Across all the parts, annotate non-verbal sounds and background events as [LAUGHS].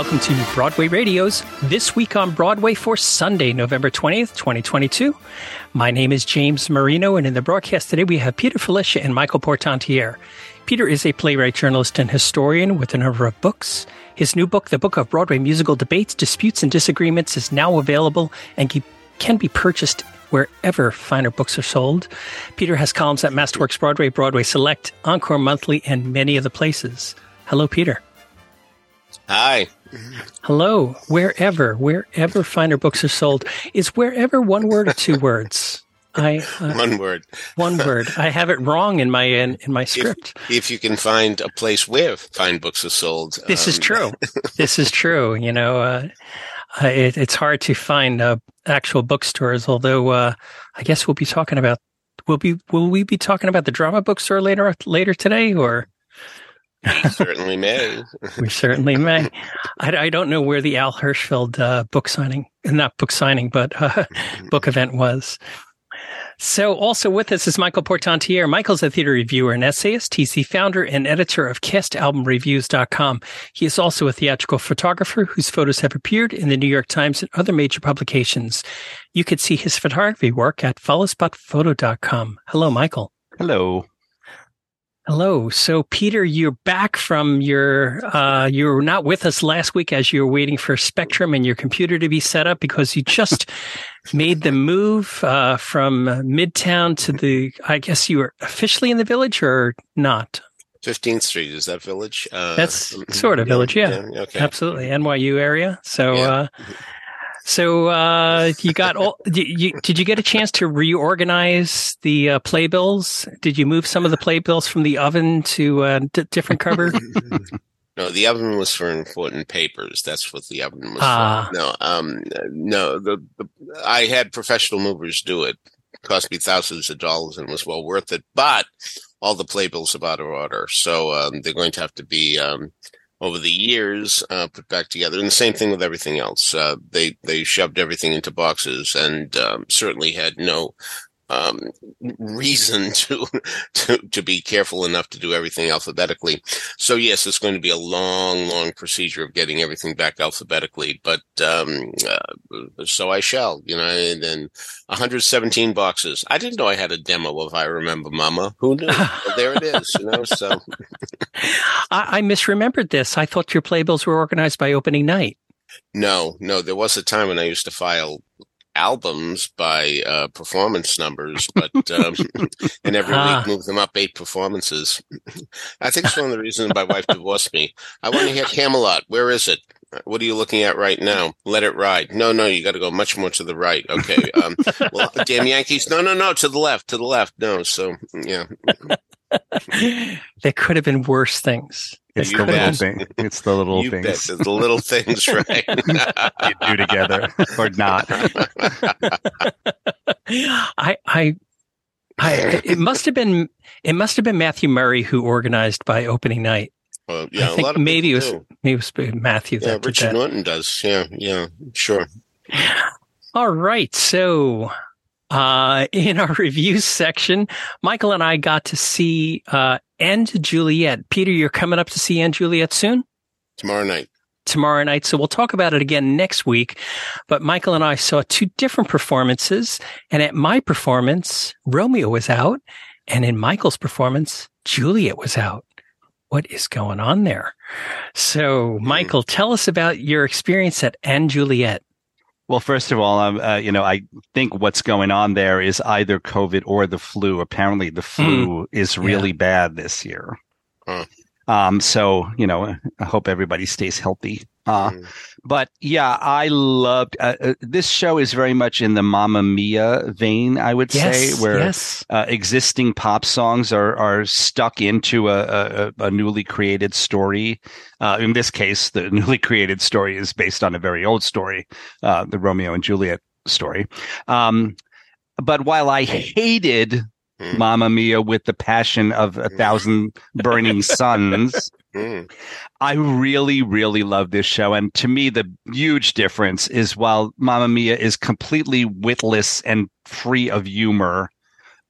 welcome to Broadway Radio's This Week on Broadway for Sunday, November 20th, 2022. My name is James Marino, and in the broadcast today we have Peter Filichia and Michael Portantiere. Peter is a playwright, journalist, and historian with a number of books. His new book, The Book of Broadway Musical Debates, Disputes, and Disagreements, is now available and can be purchased wherever finer books are sold. Peter has columns at Masterworks Broadway, Broadway Select, Encore Monthly, and many other places. Hello, Peter. Hi. Hello. Wherever, wherever finer books are sold. Is wherever one word or two words? [LAUGHS] I uh, one word. one word. I have it wrong in my in, in my script. If, if, you can find a place where fine books are sold, this um, is true. [LAUGHS] this is true. You know, uh, uh, it, it's hard to find uh, actual bookstores. Although uh, I guess we'll be talking about will be will we be talking about the drama bookstore later later today or we certainly may. we certainly may. I, I, don't know where the Al Hirschfeld uh, book signing, not book signing, but uh, [LAUGHS] book event was. So, also with us is Michael Portantiere. Michael's a theater reviewer and essayist. He's the founder and editor of CastAlbumReviews.com. He is also a theatrical photographer whose photos have appeared in the New York Times and other major publications. You could see his photography work at followspotphoto.com. Hello, Michael. Hello. Hello. So, Peter, you're back from your, uh, you were not with us last week as you were waiting for Spectrum and your computer to be set up because you just [LAUGHS] made the move, uh, from Midtown to the, I guess you were officially in the village or not? 15th Street, is that village? Uh, That's sort of village, yeah. yeah okay. Absolutely. NYU area. So, yeah. Uh, so uh, you got all? [LAUGHS] Did you, did you get a chance to reorganize the uh, playbills? Did you move some of the playbills from the oven to a uh, different [LAUGHS] cover? no, the oven was for important papers. That's what the oven was ah. for. No, um, no. The, the I had professional movers do it. it. Cost me thousands of dollars and was well worth it. But all the playbills are out of order, so um, they're going to have to be. Um, over the years uh, put back together. And the same thing with everything else. Uh, they they shoved everything into boxes and um, certainly had no um, reason [LAUGHS] to, to to be careful enough to do everything alphabetically. So yes, it's going to be a long, long procedure of getting everything back alphabetically. But um, uh, so I shall, you know. And then 117 boxes. I didn't know I had a demo of I Remember Mama. Who knew? [LAUGHS] well, there it is. You know. So [LAUGHS] I, I misremembered this. I thought your playbills were organized by opening night. No, no. There was a time when I used to file albums by uh, performance numbers, but um, [LAUGHS] and every ah. week move them up eight performances. I think it's one of the reasons my wife divorced me. I want to hit Camelot. Where is it? What are you looking at right now? Let it ride. No, no, you got to go much more to the right. Okay. Um, [LAUGHS] well, damn Yankees. No, no, no, to the left, to the left. No. So, yeah. there could have been worse things. It's the little thing. It's the little you things. Bet. The little things, [LAUGHS] right? you do together or not. [LAUGHS] I, I, I. It must have been. It must have been Matthew Murray who organized by opening night. Well, yeah, I think maybe it was do. maybe it was Matthew. Yeah, Richard Norton does. Yeah, yeah, sure. All right, so uh, in our [LAUGHS] reviews section, Michael and I got to see uh, and Juliet. Peter, you're coming up to see and Juliet soon? Tomorrow night. Tomorrow night. So we'll talk about it again next week. But Michael and I saw two different performances. And at my performance, Romeo was out. And in Michael's performance, Juliet was out. What is going on there? So, hmm. Michael, tell us about your experience at And Juliet. Well, first of all, um, uh, you know, I think what's going on there is either COVID or the flu. Apparently, the flu mm. is really yeah. bad this year. Huh. Um, so, you know, I hope everybody stays healthy. Uh, mm. But yeah, I loved uh, uh, this show is very much in the Mamma Mia vein, I would yes, say, where yes. uh, existing pop songs are are stuck into a, a, a newly created story. Uh, in this case, the [LAUGHS] newly created story is based on a very old story, uh, the Romeo and Juliet story. Um, but while I hated mm. Mamma Mia with the passion of a thousand burning [LAUGHS] suns. Mm. I really, really love this show. And to me, the huge difference is while Mamma Mia is completely witless and free of humor,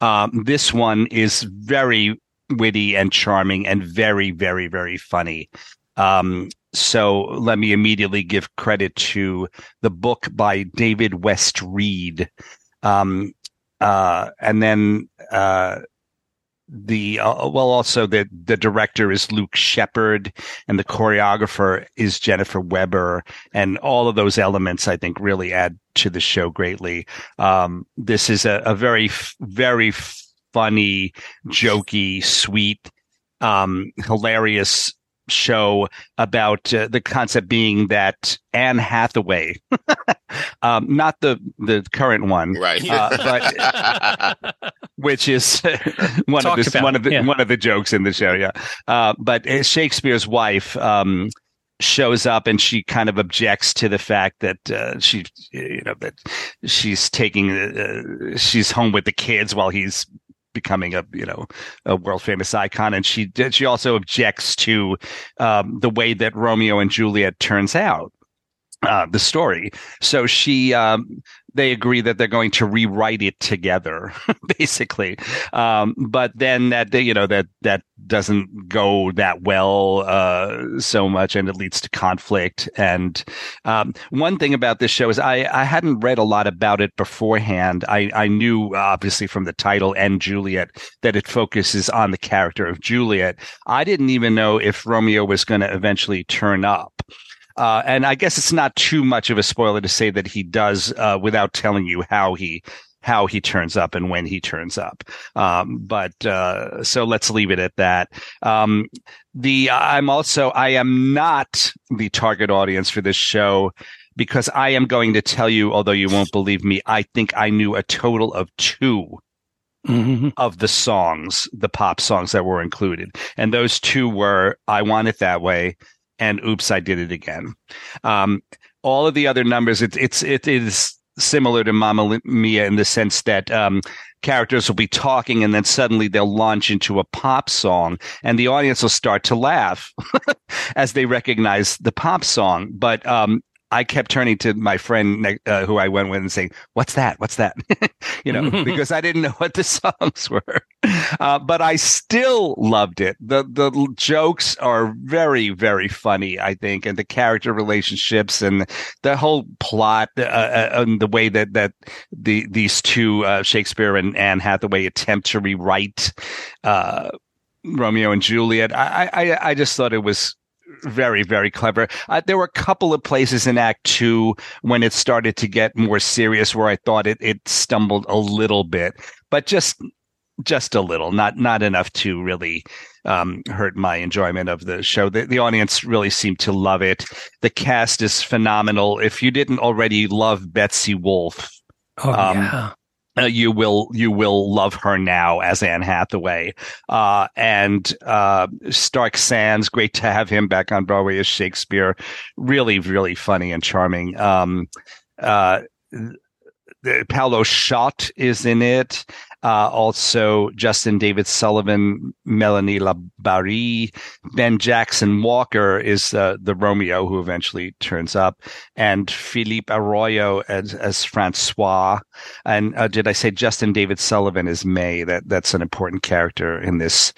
um, this one is very witty and charming and very, very, very funny. Um, so let me immediately give credit to the book by David West Read. Um, uh, and then, uh, the uh, well also the the director is Luke Sheppard and the choreographer is Jennifer Weber and all of those elements I think really add to the show greatly. Um, this is a, a very very funny, jokey, sweet, um, hilarious show about uh, the concept being that Anne Hathaway, [LAUGHS] um, not the the current one, right? Uh, but [LAUGHS] which is [LAUGHS] one Talked of the, one of the yeah. one of the jokes in the show, yeah. Uh, but Shakespeare's wife. Um, shows up and she kind of objects to the fact that uh, she you know that she's taking uh, she's home with the kids while he's becoming a you know a world famous icon. And she did she also objects to um, the way that romeo and juliet turns out uh, the story so she um, they agree that they're going to rewrite it together, [LAUGHS] basically. Um, but then that you know that that doesn't go that well uh, so much, and it leads to conflict. And um, one thing about this show is I I hadn't read a lot about it beforehand. I I knew obviously from the title and Juliet that it focuses on the character of Juliet. I didn't even know if Romeo was going to eventually turn up. Uh, and I guess it's not too much of a spoiler to say that he does uh, without telling you how he how he turns up and when he turns up. Um, but uh, so let's leave it at that. Um, the I'm also I am not the target audience for this show because I am going to tell you, although you won't believe me, I think I knew a total of 2 mm-hmm. of the songs, the pop songs that were included, and those two were "I Want It That Way" and oops, I did it again. Um, all of the other numbers, it, it's it is similar to Mamma Mia in the sense that um, characters will be talking and then suddenly they'll launch into a pop song and the audience will start to laugh [LAUGHS] as they recognize the pop song. But um, I kept turning to my friend uh, who I went with and saying, "What's that? What's that?" [LAUGHS] you know, [LAUGHS] because I didn't know what the [LAUGHS] songs were. Uh, but I still loved it. the The jokes are very, very funny. I think, and the character relationships and the whole plot uh, uh and the way that that the these two uh, Shakespeare and Anne Hathaway attempt to rewrite. Uh, Romeo and Juliet. I, I I just thought it was very, very clever. Uh, there were a couple of places in Act Two when it started to get more serious where I thought it, it stumbled a little bit, but just just a little, not not enough to really um, hurt my enjoyment of the show. The, the audience really seemed to love it. The cast is phenomenal. If you didn't already love Betsy Wolfe, oh um, yeah uh, you will you will love her now as Anne Hathaway. Uh, and uh, Stark Sands, great to have him back on Broadway as Shakespeare. Really, really funny and charming. Um, uh, Paulo Szot is in it. Uh, also, Justin David Sullivan, Melanie La Barrie, Ben Jackson Walker is uh, the Romeo who eventually turns up, and Philippe Arroyo as, as Francois. And uh, did I say Justin David Sullivan is May? That that's an important character in this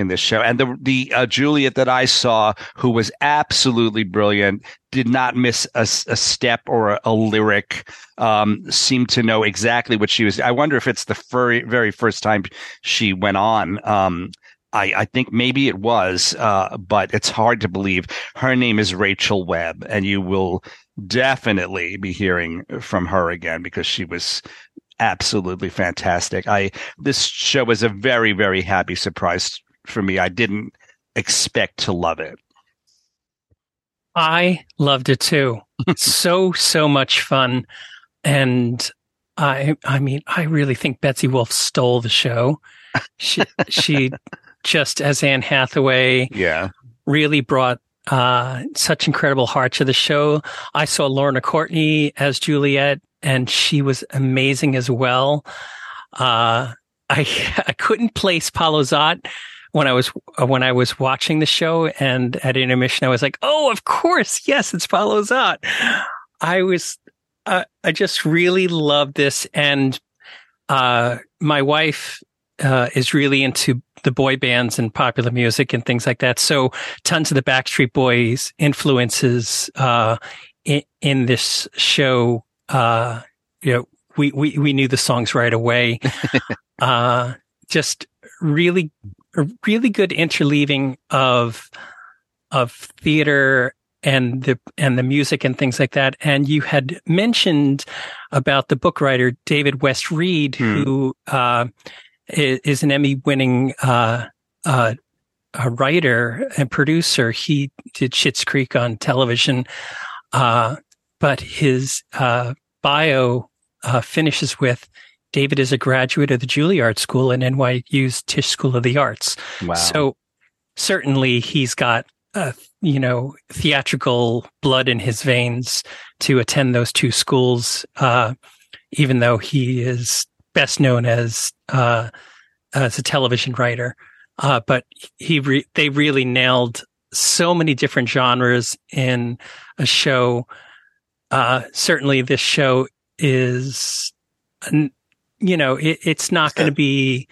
in this show. And the the uh, Juliet that I saw, who was absolutely brilliant, did not miss a, a step or a, a lyric. Um, seemed to know exactly what she was. I wonder if it's the very very first time she went on. Um, I, I, think maybe it was, uh, but it's hard to believe. Her name is Rachel Webb, and you will definitely be hearing from her again because she was absolutely fantastic. I this show was a very very happy surprise for me. I didn't expect to love it. I loved it too. [LAUGHS] so so much fun, and I I mean I really think Betsy Wolfe stole the show. She [LAUGHS] she just as Anne Hathaway, yeah, really brought uh, such incredible heart to the show. I saw Lorna Courtney as Juliet, and she was amazing as well. Uh, I [LAUGHS] I couldn't place Paulo Szot when I was uh, when I was watching the show, and at intermission, I was like, "Oh, of course, yes, it's Paulo Szot." I was, uh, I just really loved this, and uh, my wife uh, is really into the boy bands and popular music and things like that. So tons of the Backstreet Boys influences uh, in, in, this show. Uh, you know, we, we we knew the songs right away. [LAUGHS] Uh, just really, really good interleaving of of theater and the and the music and things like that. And you had mentioned about the book writer David West Read, hmm. who uh, is an Emmy-winning uh, uh, writer and producer. He did Schitt's Creek on television, uh, but his uh, bio uh, finishes with. David is a graduate of the Juilliard School and NYU's Tisch School of the Arts. Wow. So certainly he's got a you know theatrical blood in his veins to attend those two schools uh, even though he is best known as uh, as a television writer uh, but he re- they really nailed so many different genres in a show uh, certainly this show is you know it, it's not going to be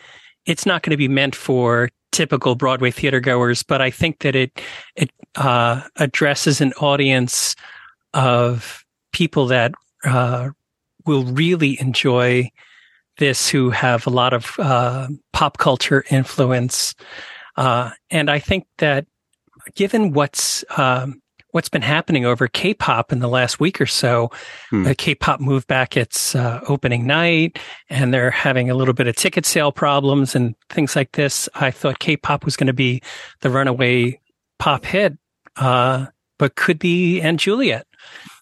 it's not going to be meant for typical Broadway theater goers, but I think that it it uh, addresses an audience of people that uh, will really enjoy this, who have a lot of uh, pop culture influence, uh, and I think that given what's um, what's been happening over K-pop in the last week or so. Hmm. Uh, K-pop moved back its uh, opening night, and they're having a little bit of ticket sale problems and things like this. I thought K-pop was going to be the runaway pop hit, uh, but could be & Juliet.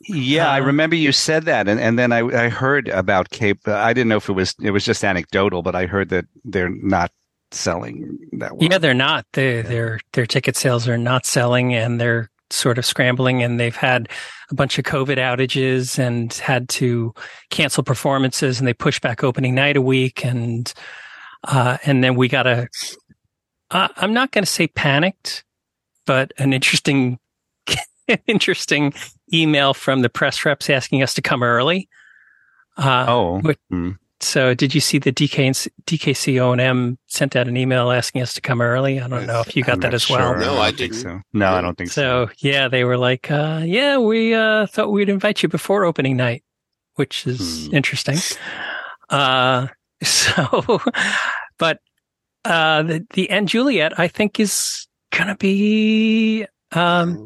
Yeah, I uh, remember you said that, and, and then I, I heard about Cape. I didn't know if it was it was just anecdotal, but I heard that they're not selling that well. Yeah, they're not. They, their their ticket sales are not selling, and they're sort of scrambling and they've had a bunch of COVID outages and had to cancel performances and they pushed back opening night a week. And, uh, and then we got a, uh, I'm not going to say panicked, but an interesting, [LAUGHS] interesting email from the press reps asking us to come early. Uh, oh, which, mm. So, did you see the DK DKC O&M sent out an email asking us to come early? I don't know if you got I'm that as sure. well. No, I, didn't. So. No, I don't think so. So, yeah, they were like, uh, "Yeah, we uh, thought we'd invite you before opening night," which is hmm. interesting. Uh, [LAUGHS] so, but uh, the the & Juliet, I think, is gonna be um, hmm.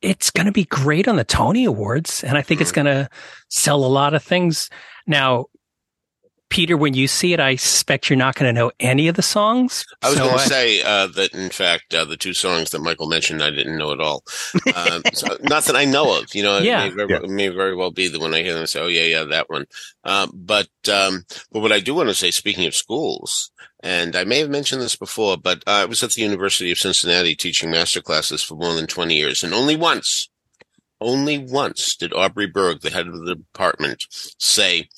it's going to be great on the Tony Awards, and I think it's hmm. going to sell a lot of things. Now, Peter, when you see it, I suspect you're not going to know any of the songs. I was so going to say uh, that, in fact, uh, the two songs that Michael mentioned, I didn't know at all. Um, [LAUGHS] so not that I know of. You know, yeah. it may very, yeah. may very well be that when I hear them, I say, "Oh yeah, yeah, that one." Um, but um, but what I do want to say, speaking of schools, and I may have mentioned this before, but uh, I was at the University of Cincinnati teaching master classes for more than twenty years, and only once, only once did Aubrey Berg, the head of the department, say,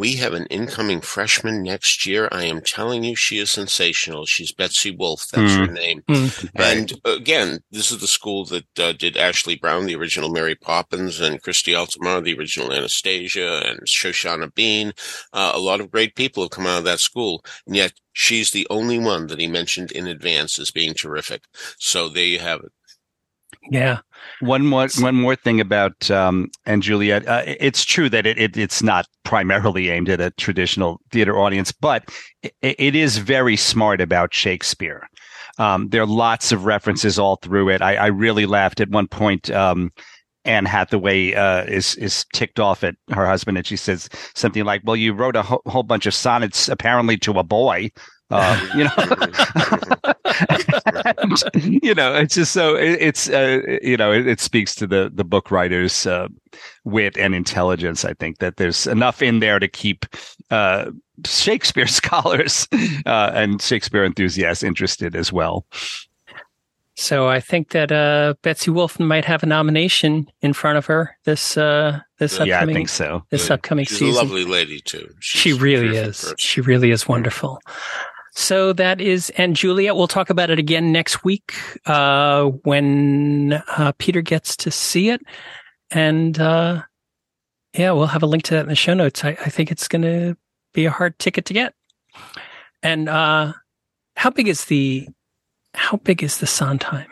we have an incoming freshman next year. I am telling you, she is sensational. She's Betsy Wolfe. That's mm. her name. Mm. And again, this is the school that uh, did Ashley Brown, the original Mary Poppins, and Christy Altomare, the original Anastasia, and Shoshana Bean. Uh, a lot of great people have come out of that school. And yet she's the only one that he mentioned in advance as being terrific. So there you have it. Yeah. One more one more thing about um, & Juliet. Uh, it's true that it, it, it's not primarily aimed at a traditional theater audience, but it, it is very smart about Shakespeare. Um, there are lots of references all through it. I, I really laughed at one point. Um, Anne Hathaway uh, is is ticked off at her husband, and she says something like, "Well, you wrote a ho- whole bunch of sonnets apparently to a boy." Uh, you know, [LAUGHS] and, you know, it's just so it, it's uh, you know it, it, speaks to the the book writer's uh, wit and intelligence. I think that there's enough in there to keep uh, Shakespeare [LAUGHS] scholars uh, and Shakespeare enthusiasts interested as well. So I think that uh, Betsy Wolfe might have a nomination in front of her this uh, this yeah, upcoming. I think so. This yeah. upcoming She's season. a lovely lady too. She's she really is. Person. She really is wonderful. So that is & Juliet. We'll talk about it again next week uh, when uh, Peter gets to see it, and uh, yeah, we'll have a link to that in the show notes. I, I think it's going to be a hard ticket to get. And uh, how big is the how big is the Sondheim?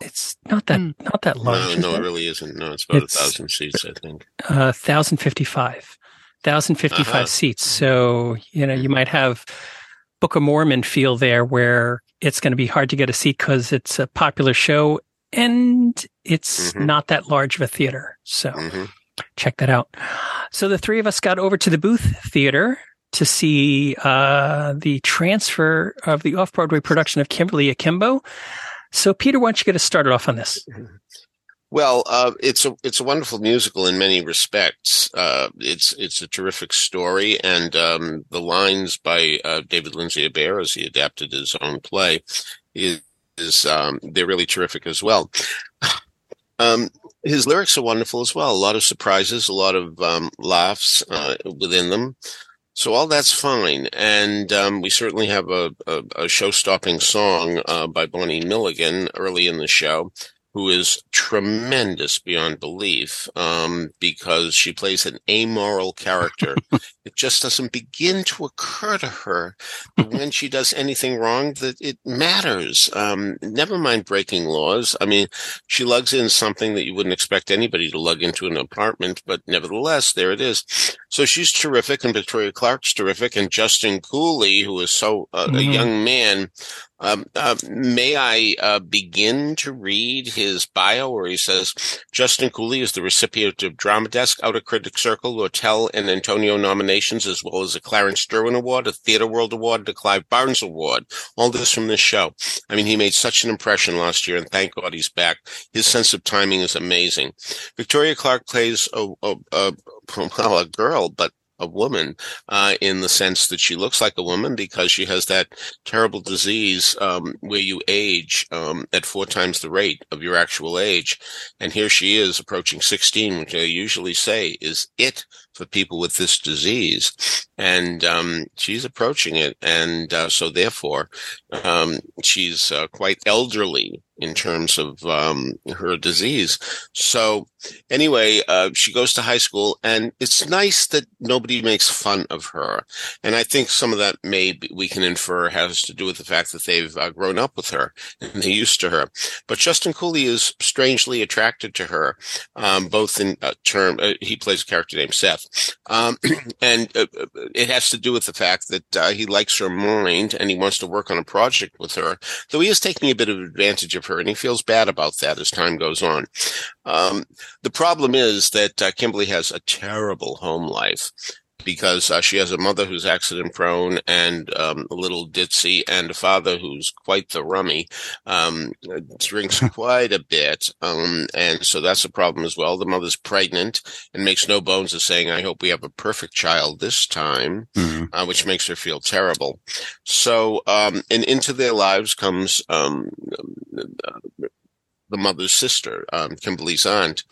It's not that mm. not that large. No, no, it? it? really isn't. No, it's about it's, a thousand seats, I think. Uh, thousand fifty five. 1,055 uh-huh. seats. So, you know, you might have Book of Mormon feel there where it's going to be hard to get a seat because it's a popular show and it's mm-hmm. not that large of a theater. So mm-hmm. check that out. So the three of us got over to the Booth Theater to see uh, the transfer of the off Broadway production of Kimberly Akimbo. So, Peter, why don't you get us started off on this? [LAUGHS] Well, uh, it's a it's a wonderful musical in many respects. Uh, it's it's a terrific story, and um, the lines by uh, David Lindsay Abaire, as he adapted his own play, is, is um, they're really terrific as well. [SIGHS] Um, his lyrics are wonderful as well. A lot of surprises, a lot of um, laughs uh, within them. So all that's fine, and um, we certainly have a, a, a show-stopping song uh, by Bonnie Milligan early in the show who is tremendous beyond belief um, because she plays an amoral character. [LAUGHS] it just doesn't begin to occur to her that when she does anything wrong that it matters. Um, never mind breaking laws. I mean, she lugs in something that you wouldn't expect anybody to lug into an apartment, but nevertheless, there it is. So she's terrific, and Victoria Clark's terrific, and Justin Cooley, who is so uh, mm-hmm. a young man, um, uh, may I uh, begin to read his bio where he says Justin Cooley is the recipient of Drama Desk, Outer Critic Circle, Lortel, and Antonio nominations, as well as a Clarence Derwent Award, a Theatre World Award, a Clive Barnes Award. All this from this show. I mean, he made such an impression last year, and thank God he's back. His sense of timing is amazing. Victoria Clark plays a, a, a [LAUGHS] well, a girl, but a woman uh, in the sense that she looks like a woman because she has that terrible disease um, where you age um, at four times the rate of your actual age. And here she is approaching 16, which they usually say is it for people with this disease. And um, she's approaching it. And uh, so, therefore, um, she's uh, quite elderly in terms of um, her disease. So anyway, uh, she goes to high school, and it's nice that nobody makes fun of her. And I think some of that may be, we can infer has to do with the fact that they've uh, grown up with her and they're used to her. But Justin Cooley is strangely attracted to her, um, both in uh, term uh, he plays a character named Seth, um, [CLEARS THROAT] and uh, it has to do with the fact that uh, he likes her mind and he wants to work on a project with her. Though he is taking a bit of advantage of her, and he feels bad about that as time goes on. Um, the problem is that uh, Kimberly has a terrible home life because uh, she has a mother who's accident prone and um, a little ditzy, and a father who's quite the rummy, um, drinks [LAUGHS] quite a bit, um, and so that's a problem as well. The mother's pregnant and makes no bones of saying, "I hope we have a perfect child this time," mm-hmm. uh, which makes her feel terrible. So, um, and into their lives comes um, the mother's sister, um, Kimberly's aunt,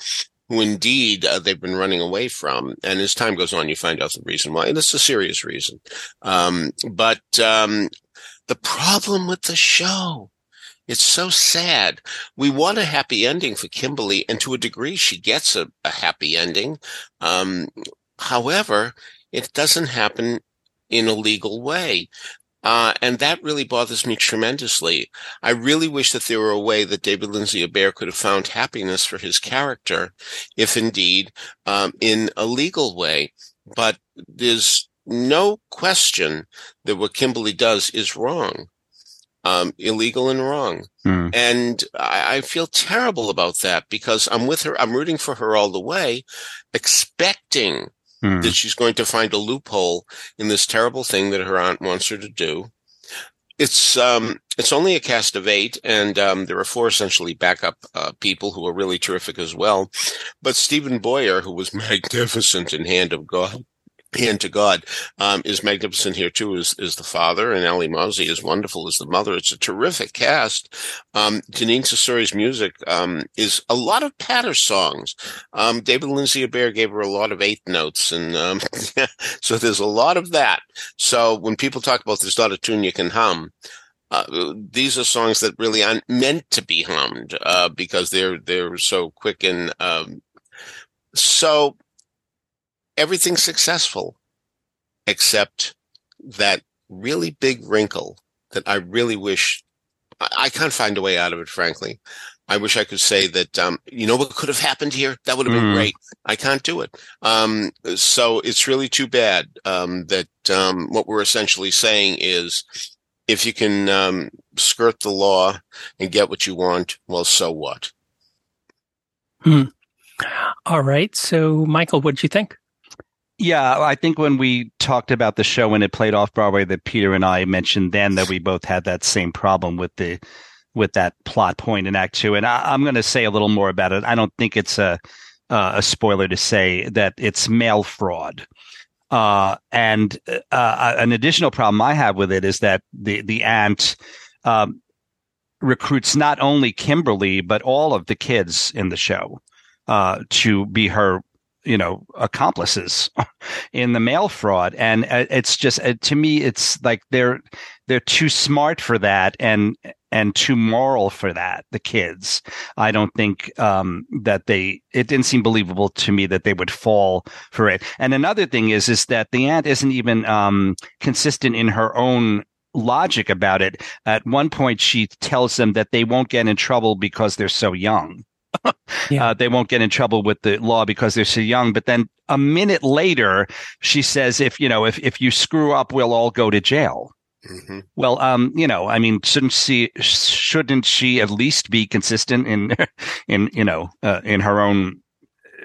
who indeed uh, they've been running away from. And as time goes on, you find out the reason why. And it's a serious reason. Um, but um, the problem with the show, it's so sad. We want a happy ending for Kimberly, and to a degree, she gets a, a happy ending. Um, however, it doesn't happen in a legal way. Uh, and that really bothers me tremendously. I really wish that there were a way that David Lindsay Abaire could have found happiness for his character, if indeed um, in a legal way. But there's no question that what Kimberly does is wrong, um, illegal and wrong. Mm. And I, I feel terrible about that because I'm with her. I'm rooting for her all the way, expecting mm. that she's going to find a loophole in this terrible thing that her aunt wants her to do. It's um, it's only a cast of eight, and um, there are four essentially backup uh, people who are really terrific as well. But Steven Boyer, who was [LAUGHS] magnificent in Hand of God, hand to God um, is magnificent here too. Is is the father and Alli Mauzey is wonderful as the mother. It's a terrific cast. Um, Jeanine Tesori's music um, is a lot of patter songs. Um, David Lindsay Abaire gave her a lot of eighth notes, and um, [LAUGHS] so there's a lot of that. So when people talk about there's not a tune you can hum. Uh, these are songs that really aren't meant to be hummed uh, because they're they're so quick and um, so everything's successful except that really big wrinkle that I really wish I, can't find a way out of it, frankly. I wish I could say that, um, you know what could have happened here? That would have been mm. great. I can't do it. Um, so it's really too bad, um, that, um, what we're essentially saying is if you can, um, skirt the law and get what you want, well, so what? Hmm. All right. So, Michael, what did you think? Yeah, I think when we talked about the show when it played off Broadway, that Peter and I mentioned then that we both had that same problem with the with that plot point in Act Two, and I, am going to say a little more about it. I don't think it's a uh, a spoiler to say that it's mail fraud. Uh, and uh, an additional problem I have with it is that the the aunt um, recruits not only Kimberly but all of the kids in the show uh, to be her you know accomplices [LAUGHS] in the mail fraud. And uh, it's just uh, to me it's like they're they're too smart for that and and too moral for that the kids. I don't think um, that they it didn't seem believable to me that they would fall for it. And another thing is is that the aunt isn't even um, consistent in her own logic about it. At one point she tells them that they won't get in trouble because they're so young yeah. Uh, they won't get in trouble with the law because they're so young. But then a minute later, she says, if, you know, if, if you screw up, we'll all go to jail. Mm-hmm. Well, um, you know, I mean, shouldn't she, shouldn't she at least be consistent in, [LAUGHS] in, you know, uh, in her own,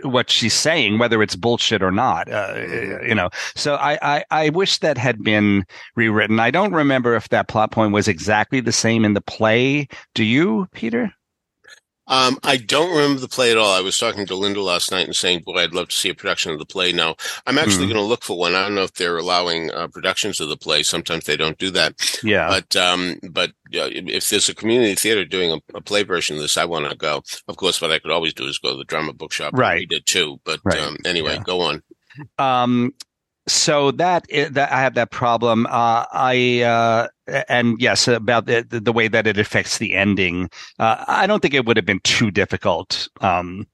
what she's saying, whether it's bullshit or not, uh, mm-hmm. you know. So I, I, I wish that had been rewritten. I don't remember if that plot point was exactly the same in the play. Do you, Peter? Um, I don't remember the play at all. I was talking to Linda last night and saying, boy, I'd love to see a production of the play now. I'm actually mm-hmm. going to look for one. I don't know if they're allowing uh, productions of the play. Sometimes they don't do that. Yeah. But, um, but uh, if there's a community theater doing a, a play version of this, I want to go. Of course, what I could always do is go to the drama bookshop right. and read it too. But, right. um, anyway, yeah. go on. Um, so that that I have that problem. Uh, I uh, and yes, about the the way that it affects the ending. Uh, I don't think it would have been too difficult um,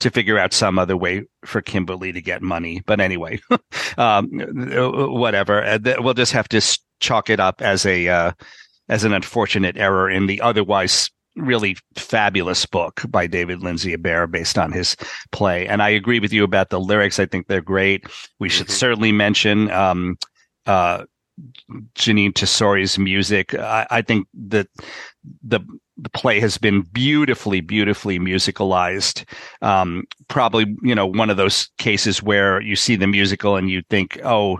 to figure out some other way for Kimberly to get money. But anyway, [LAUGHS] um, whatever. Uh, we'll just have to chalk it up as a uh, as an unfortunate error in the otherwise really fabulous book by David Lindsay-Abaire based on his play. And I agree with you about the lyrics. I think they're great. We should mm-hmm. certainly mention, um, uh, Jeanine Tesori's music. I, I, think that the the play has been beautifully, beautifully musicalized. Um, probably, you know, one of those cases where you see the musical and you think, oh,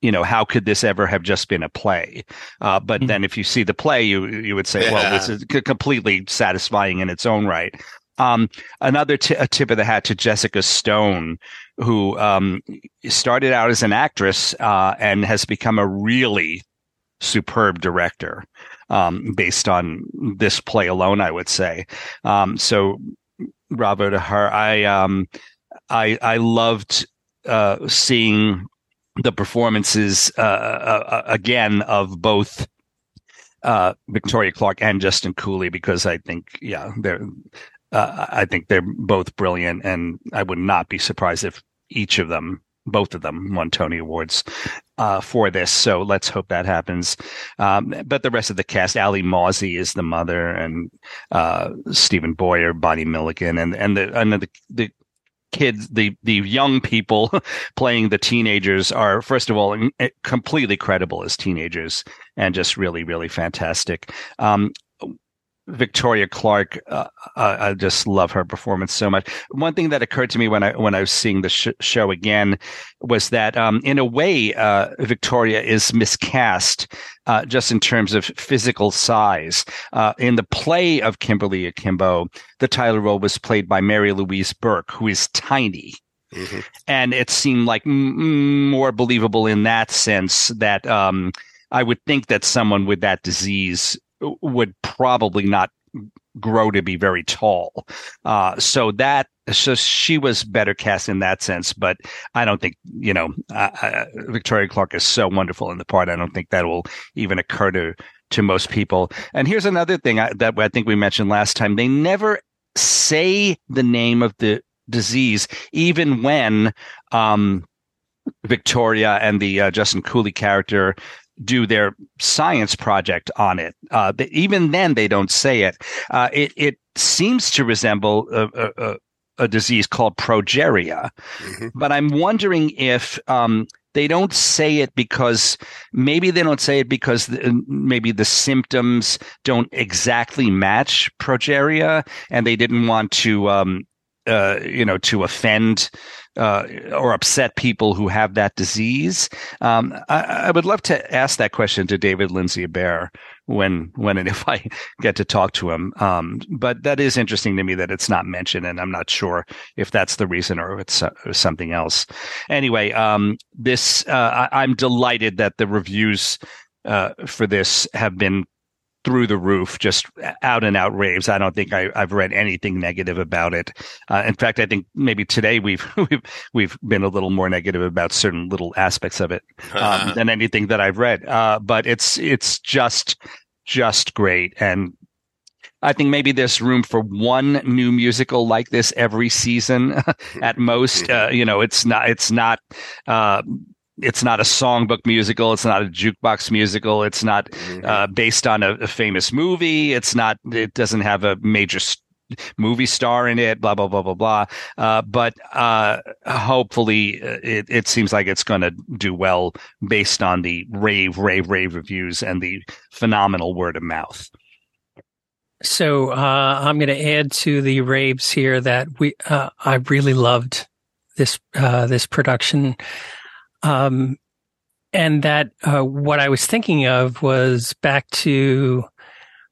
you know, how could this ever have just been a play? Uh, but mm-hmm. then if you see the play, you, you would say, yeah. well, this is completely satisfying in its own right. Um, another t- a tip of the hat to Jessica Stone, who um, started out as an actress uh, and has become a really superb director um, based on this play alone. I would say. Um, so, bravo to her. I um, I I loved uh, seeing the performances uh, uh, uh, again of both uh, Victoria Clark and Justin Cooley because I think yeah they're uh, I think they're both brilliant and I would not be surprised if each of them both of them won Tony Awards uh, for this. So let's hope that happens. Um, but the rest of the cast, Alli Mauzey is the mother, and uh, Steven Boyer, Bonnie Milligan, and and the and the, the kids, the the young people [LAUGHS] playing the teenagers are first of all eh, completely credible as teenagers and just really really fantastic. Um, Victoria Clark, uh, I just love her performance so much. One thing that occurred to me when I when I was seeing the sh- show again was that, um, in a way, uh, Victoria is miscast uh, just in terms of physical size. Uh, in the play of Kimberly Akimbo, the title role was played by Mary Louise Burke, who is tiny. Mm-hmm. And it seemed like m- more believable in that sense that um, I would think that someone with that disease would probably not grow to be very tall. Uh, so that, so she was better cast in that sense, but I don't think, you know, uh, uh, Victoria Clark is so wonderful in the part. I don't think that will even occur to, to most people. And here's another thing I, that I think we mentioned last time. They never say the name of the disease, even when, um, Victoria and the uh, Justin Cooley character do their science project on it. Uh, even then, they don't say it. Uh, it it seems to resemble a, a, a disease called progeria, mm-hmm. but I'm wondering if um, they don't say it because maybe they don't say it because maybe the symptoms don't exactly match progeria, and they didn't want to, um, uh, you know, to offend uh, or upset people who have that disease. Um, I, I, would love to ask that question to David Lindsay-Abaire when when and [LAUGHS] if I get to talk to him. Um, but that is interesting to me that it's not mentioned, and I'm not sure if that's the reason or if it's uh, something else. Anyway, um, this uh, I, am delighted that the reviews uh, for this have been through the roof, just out and out raves. I don't think I, have read anything negative about it. Uh, in fact, I think maybe today we've [LAUGHS] we've we've been a little more negative about certain little aspects of it um, [LAUGHS] than anything that I've read. Uh, but it's it's just just great, and I think maybe there's room for one new musical like this every season [LAUGHS] at most. Uh, you know, it's not it's not uh, it's not a songbook musical. It's not a jukebox musical. It's not mm-hmm. uh, based on a, a, famous movie. It's not. It doesn't have a major st- movie star in it. Blah blah blah blah blah. Uh, but uh, hopefully, uh, it, it seems like it's going to do well based on the rave rave rave reviews and the phenomenal word of mouth. So uh, I'm going to add to the raves here that we uh, I really loved this this production. Um, and that uh, what I was thinking of was back to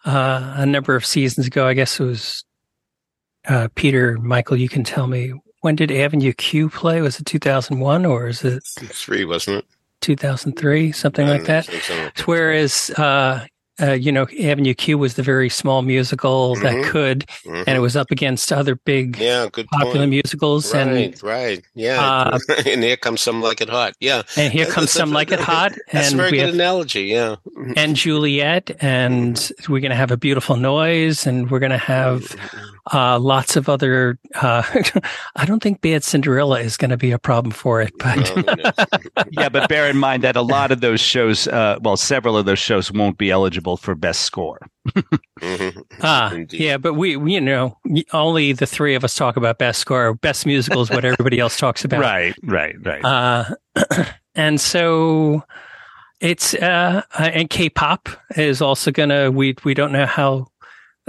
uh, a number of seasons ago. I guess it was uh, Peter Michael. You can tell me when did Avenue Q play? Was it 2001 or is it three? Wasn't it 2003? Something like that. So. Whereas uh, you know, Avenue Q was the very small musical mm-hmm. that could, mm-hmm. and it was up against other big, yeah, good popular point. musicals. Right, and right, yeah. Uh, [LAUGHS] and here comes some like it hot, yeah. And here comes some like it hot. That's and a very good have, analogy, yeah. And Juliet, and mm-hmm. we're going to have a beautiful noise, and we're going to have mm-hmm uh, lots of other. Uh, [LAUGHS] I don't think Bad Cinderella is going to be a problem for it, but [LAUGHS] yeah, but bear in mind that a lot of those shows, uh, well, several of those shows won't be eligible for best score. mm-hmm. Ah, yeah, but we, we, you know, only the three of us talk about best score. Best musical is what everybody else talks about. Right, right, right. Uh, [CLEARS THROAT] and so it's uh, and K-pop is also gonna. We we don't know how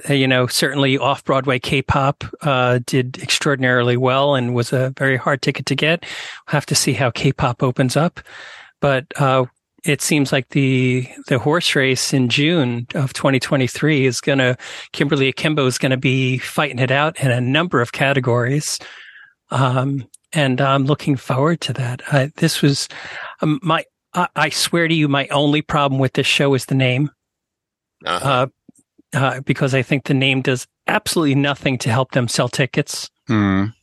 you know, certainly off Broadway K-pop uh, did extraordinarily well and was a very hard ticket to get. We'll have to see how K-pop opens up, but uh, it seems like the the horse race in June of 2023 is going to Kimberly Akimbo is going to be fighting it out in a number of categories. Um, and I'm looking forward to that. Uh, this was um, my, I, I, swear to you, my only problem with this show is the name. Uh-huh. Uh, because I think the name does absolutely nothing to help them sell tickets. Mm.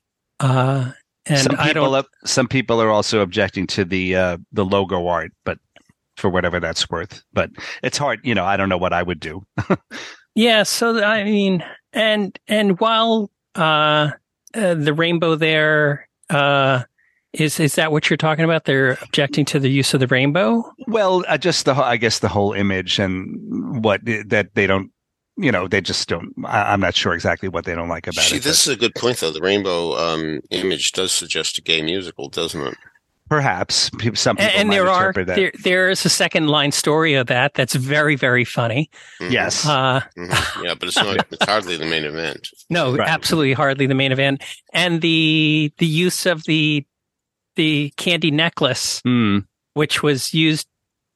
Uh, and some people, have, some people are also objecting to the uh, the logo art, but for whatever that's worth. But it's hard, you know. I don't know what I would do. [LAUGHS] yeah, so I mean, and and while uh, uh, the rainbow there uh, is is that what you're talking about? They're objecting to the use of the rainbow. Well, uh, just the I guess the whole image and what that they don't you know, they just don't. I, am not sure exactly what they don't like about See, it. This but. is a good point, though. The rainbow um, image does suggest a gay musical, doesn't it? Perhaps some people and, and there are there, there is a second line story of that that's very very funny. Mm-hmm. Yes, uh, mm-hmm. yeah, but it's not. it's hardly the main event. No, right. absolutely hardly the main event. And the the use of the the candy necklace, mm. which was used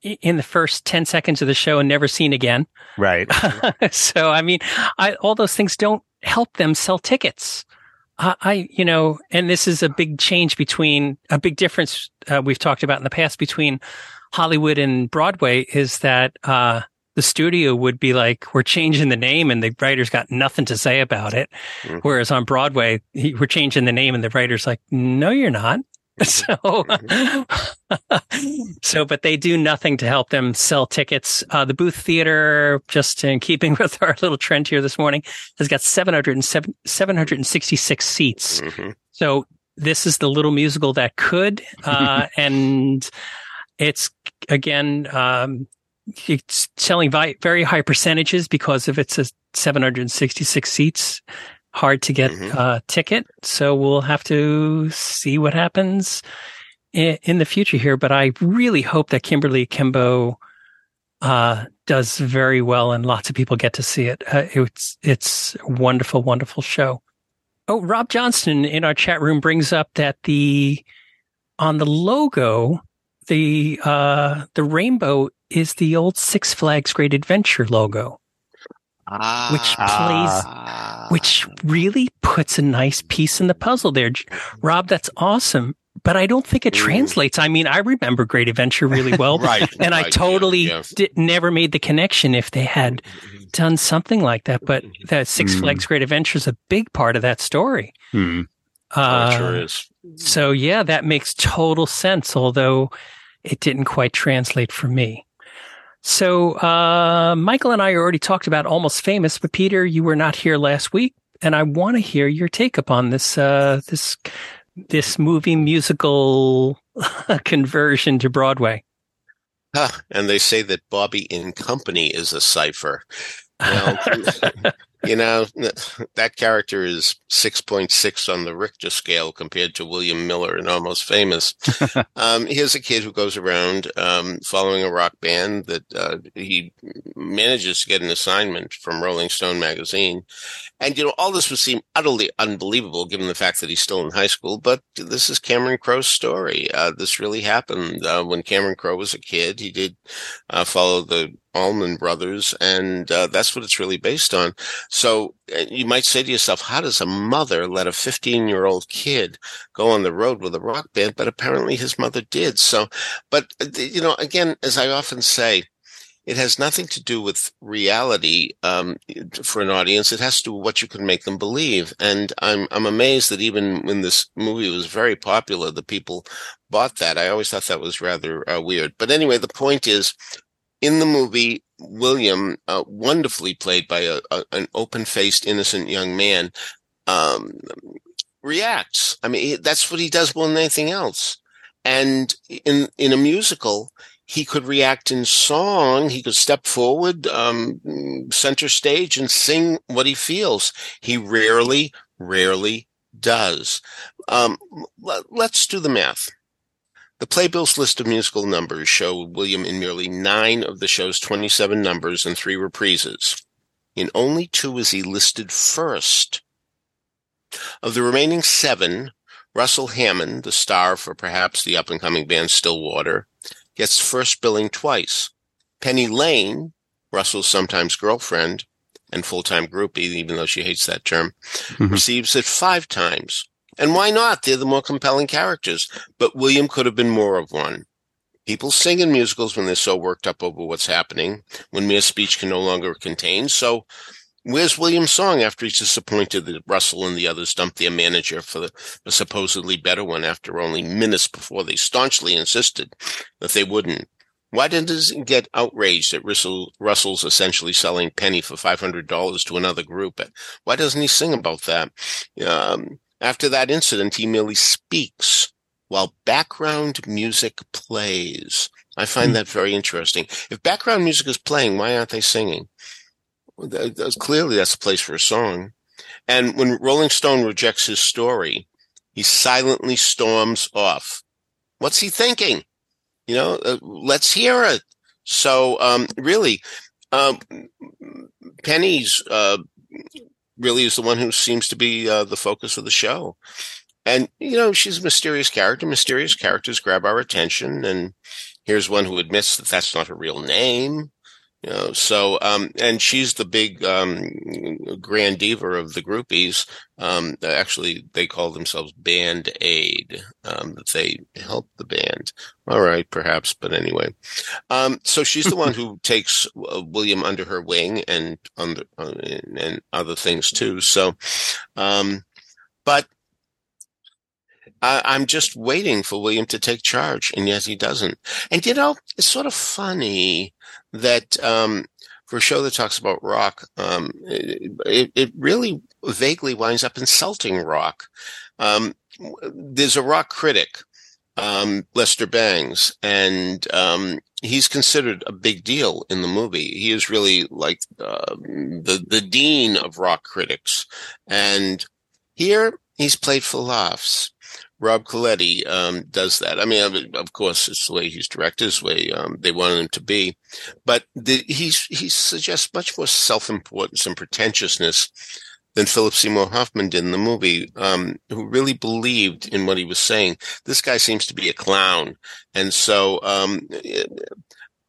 in the first 10 seconds of the show and never seen again. Right. [LAUGHS] so, I mean, I, all those things don't help them sell tickets. I, I, you know, and this is a big change between a big difference uh, we've talked about in the past between Hollywood and Broadway is that, uh, the studio would be like, we're changing the name and the writer's got nothing to say about it. Mm-hmm. Whereas on Broadway, he, we're changing the name and the writer's like, no, you're not. [LAUGHS] So, [LAUGHS] so, but they do nothing to help them sell tickets. Uh, the Booth Theater, just in keeping [LAUGHS] with our little trend here this morning, has got 707, 766 seats. Mm-hmm. So this is the little musical that could, uh, and It's again, um, it's selling vi- very high percentages because of it's a 766 seats, hard to get mm-hmm. a ticket. So we'll have to see what happens in, in, the future here. But I really hope that Kimberly Akimbo uh, does very well and lots of people get to see it. Uh, it's it's a wonderful, wonderful show. Oh, Rob Johnston in our chat room brings up that the on the logo, the uh, the rainbow is the old Six Flags Great Adventure logo, ah, which plays, which really puts a nice piece in the puzzle there. Rob, that's awesome. But I don't think it translates. I mean, I remember Great Adventure really well, [LAUGHS] right? And right, I totally yeah, yeah. Did, never made the connection if they had done something like that. But that Six mm. Flags Great Adventure is a big part of that story. Mm. Uh, oh, sure is. So yeah, that makes total sense. Although it didn't quite translate for me. So, uh, Michael and I already talked about Almost Famous, but Peter, you were not here last week, and I want to hear your take upon this, uh, this, this movie musical [LAUGHS] conversion to Broadway. Huh, and they say that Bobby in Company is a cipher. [LAUGHS] Well, you know, [LAUGHS] that character is 6.6 on the Richter scale compared to William Miller and Almost Famous. [LAUGHS] um, here's a kid who goes around um, following a rock band that uh, he manages to get an assignment from Rolling Stone magazine. And, you know, all this would seem utterly unbelievable given the fact that he's still in high school, but this is Cameron Crowe's story. Uh, this really happened uh, when Cameron Crowe was a kid. He did uh, follow the Allman Brothers, and uh, that's what it's really based on. So uh, you might say to yourself, how does a mother let a 15 year old kid go on the road with a rock band? But apparently his mother did. So, but, uh, you know, again, as I often say, it has nothing to do with reality um, for an audience. It has to do with what you can make them believe. And I'm I'm amazed that even when this movie was very popular, the people bought that. I always thought that was rather uh, weird. But anyway, the point is, in the movie, William, uh, wonderfully played by a, a, an open-faced, innocent young man, um, reacts. I mean, that's what he does more than anything else. And in in a musical, he could react in song. He could step forward, um, center stage, and sing what he feels. He rarely, rarely does. Um, let, let's do the math. The Playbills list of musical numbers show William in merely nine of the show's 27 numbers and three reprises. In only two is he listed first. Of the remaining seven, Russell Hammond, the star for perhaps the up-and-coming band Stillwater, gets first billing twice. Penny Lane, Russell's sometimes girlfriend and full-time groupie, even though she hates that term, mm-hmm. receives it five times. And why not? They're the more compelling characters. But William could have been more of one. People sing in musicals when they're so worked up over what's happening, when mere speech can no longer contain. So where's William's song after he's disappointed that Russell and the others dumped their manager for the, supposedly better one after only minutes before they staunchly insisted that they wouldn't? Why didn't he get outraged at Russell, Russell's essentially selling Penny for $500 to another group? Why doesn't he sing about that? Um, after that incident, he merely speaks while background music plays. I find mm. that very interesting. If background music is playing, why aren't they singing? That's, clearly, that's a place for a song. And when Rolling Stone rejects his story, he silently storms off. What's he thinking? You know, uh, let's hear it. So, um, really, um, Penny's uh, really is the one who seems to be uh, the focus of the show. And, you know, she's a mysterious character. Mysterious characters grab our attention. And here's one who admits that that's not her real name. You know, so, um, and she's the big, um, grand diva of the groupies. Um, actually, they call themselves Band Aid, um, that they help the band. All right, perhaps, but anyway. Um, so she's the one [LAUGHS] who takes uh, William under her wing and under, uh, and other things too. So, um, but I, am just waiting for William to take charge, and yet he doesn't. And you know, it's sort of funny that um, for a show that talks about rock, um, it, it, really vaguely winds up insulting rock. Um, there's a rock critic um, Lester Bangs, and um, he's considered a big deal in the movie. He is really like uh, the the dean of rock critics, and here he's played for laughs. Rob Colletti um, does that. I mean, of course, it's the way he's directed, it's the way um, they wanted him to be, but the, he's he suggests much more self importance and pretentiousness than Philip Seymour Hoffman did in the movie, um, who really believed in what he was saying. This guy seems to be a clown, and so um,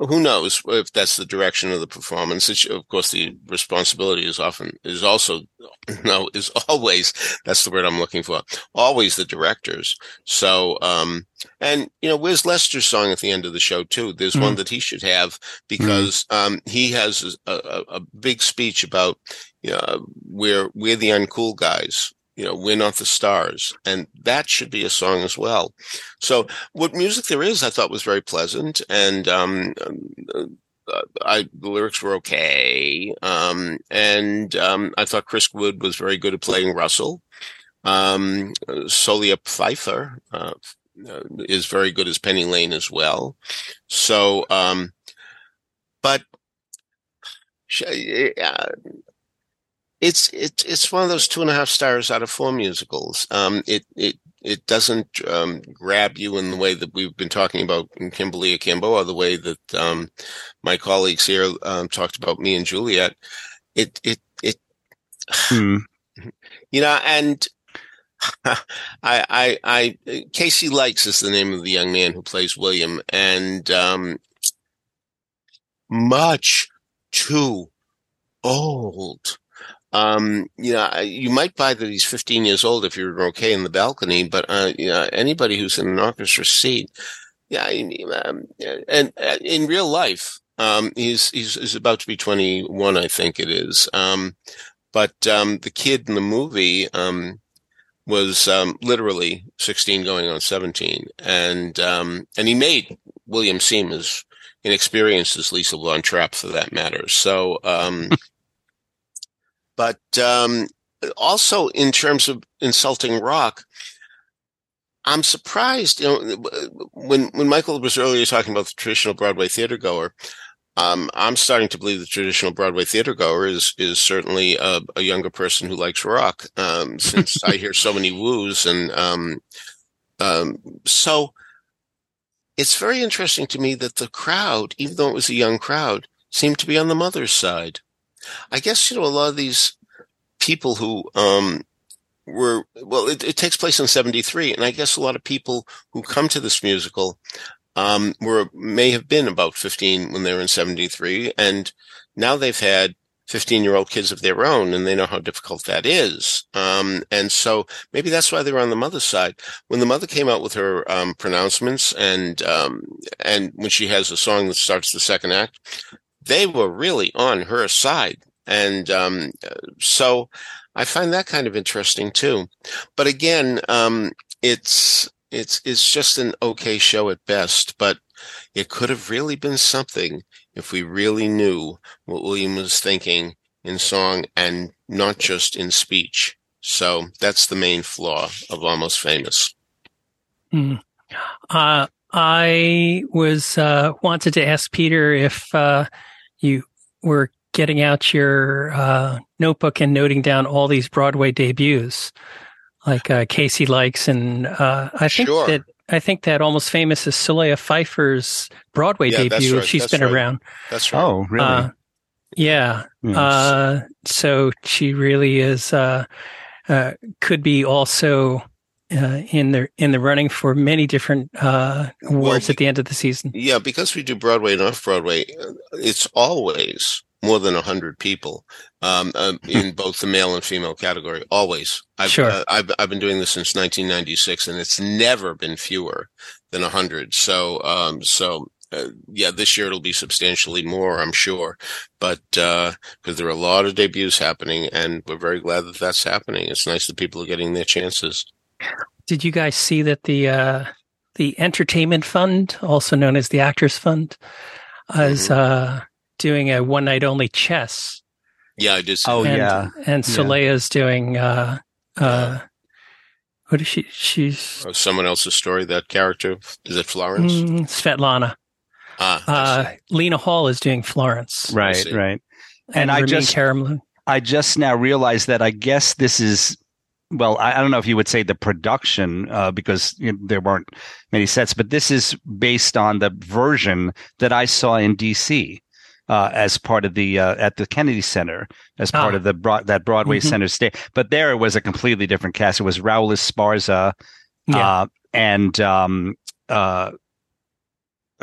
who knows if that's the direction of the performance? It's, of course, the responsibility is often is also [LAUGHS] no is always that's the word I'm looking for. Always the directors. So, um, and you know, where's Lester's song at the end of the show too? There's mm-hmm. one that he should have because mm-hmm. um, he has a, a, a, big speech about you know, we're we're the uncool guys you know, we're not the stars. And that should be a song as well. So what music there is, I thought was very pleasant. And, um, uh, I, the lyrics were okay. Um, and, um, I thought Chris Wood was very good at playing Russell. Um, Solea Pfeiffer, uh, is very good as Penny Lane as well. So, um, but, uh, it's it's it's one of those two and a half stars out of four musicals. Um, it it it doesn't um, grab you in the way that we've been talking about in Kimberly Akimbo, or the way that um, my colleagues here um, talked about me and Juliet. It it it, hmm. you know, and [LAUGHS] I I I Casey Likes is the name of the young man who plays William, and um, much too old um, you know, you might buy that he's 15 years old if you're okay in the balcony, but, uh, you know, anybody who's in an orchestra seat, yeah, um, and uh, in real life, um, he's, he's, he's about to be 21, I think it is. Um, but, um, the kid in the movie, um, was, um, literally 16 going on 17. And, um, and he made William seem as inexperienced as Liesl Von Trapp for that matter. So, um, [LAUGHS] But um, also in terms of insulting rock, I'm surprised. You know, when when Michael was earlier talking about the traditional Broadway theater goer, um, I'm starting to believe the traditional Broadway theater goer is is certainly a, a younger person who likes rock. Um, [LAUGHS] since I hear so many woos, and um, um, so it's very interesting to me that the crowd, even though it was a young crowd, seemed to be on the mother's side. I guess you know a lot of these people who um, were well, it, it, takes place in '73, and I guess a lot of people who come to this musical um, were may have been about 15 when they were in '73, and now they've had 15 year old kids of their own and they know how difficult that is. Um, and so maybe that's why they were on the mother's side. When the mother came out with her, um, pronouncements and, um, and when she has a song that starts the second act, they were really on her side. And um, so I find that kind of interesting too. But again, um, it's it's it's just an okay show at best. But it could have really been something if we really knew what William was thinking in song and not just in speech. So that's the main flaw of Almost Famous. Mm. Uh, I was uh, wanted to ask Peter if uh, you were getting out your uh, notebook and noting down all these Broadway debuts, like uh, Casey Likes, and uh, I think sure. that I think that almost famous is Solea Pfeiffer's Broadway yeah, debut. Right. She's that's been right. around. That's right. Oh, really? Uh, yeah. Yes. Uh, so she really is. Uh, could be also uh, in the in the running for many different uh, awards well, at the end of the season. Yeah, because we do Broadway and off Broadway, it's always more than hundred people um, uh, [LAUGHS] in both the male and female category. Always. I've, sure. Uh, I've I've been doing this since 1996, and it's never been fewer than hundred. So um, so uh, yeah, this year it'll be substantially more, I'm sure. But because uh, there are a lot of debuts happening, and we're very glad that that's happening. It's nice that people are getting their chances. Did you guys see that the uh, the entertainment fund, also known as the Actors Fund, is mm-hmm. uh, doing a one night only chess? Yeah, I did. oh and, yeah, and Solea's yeah. doing uh, uh, What is she? She's oh, someone else's story. That character is it Florence? Mm, Svetlana. Ah, uh, Lena Hall is doing Florence. Right, right. And, and I just I just now realized that I guess this is well, I, I, don't know if you would say the production uh, because you know, there weren't many sets, but this is based on the version that I saw in DC. Uh, as part of the uh, at the Kennedy Center, as part ah. of the broad, that Broadway mm-hmm. Center stay, but there it was a completely different cast. It was Raul Esparza, yeah. Uh, and um, uh, [LAUGHS]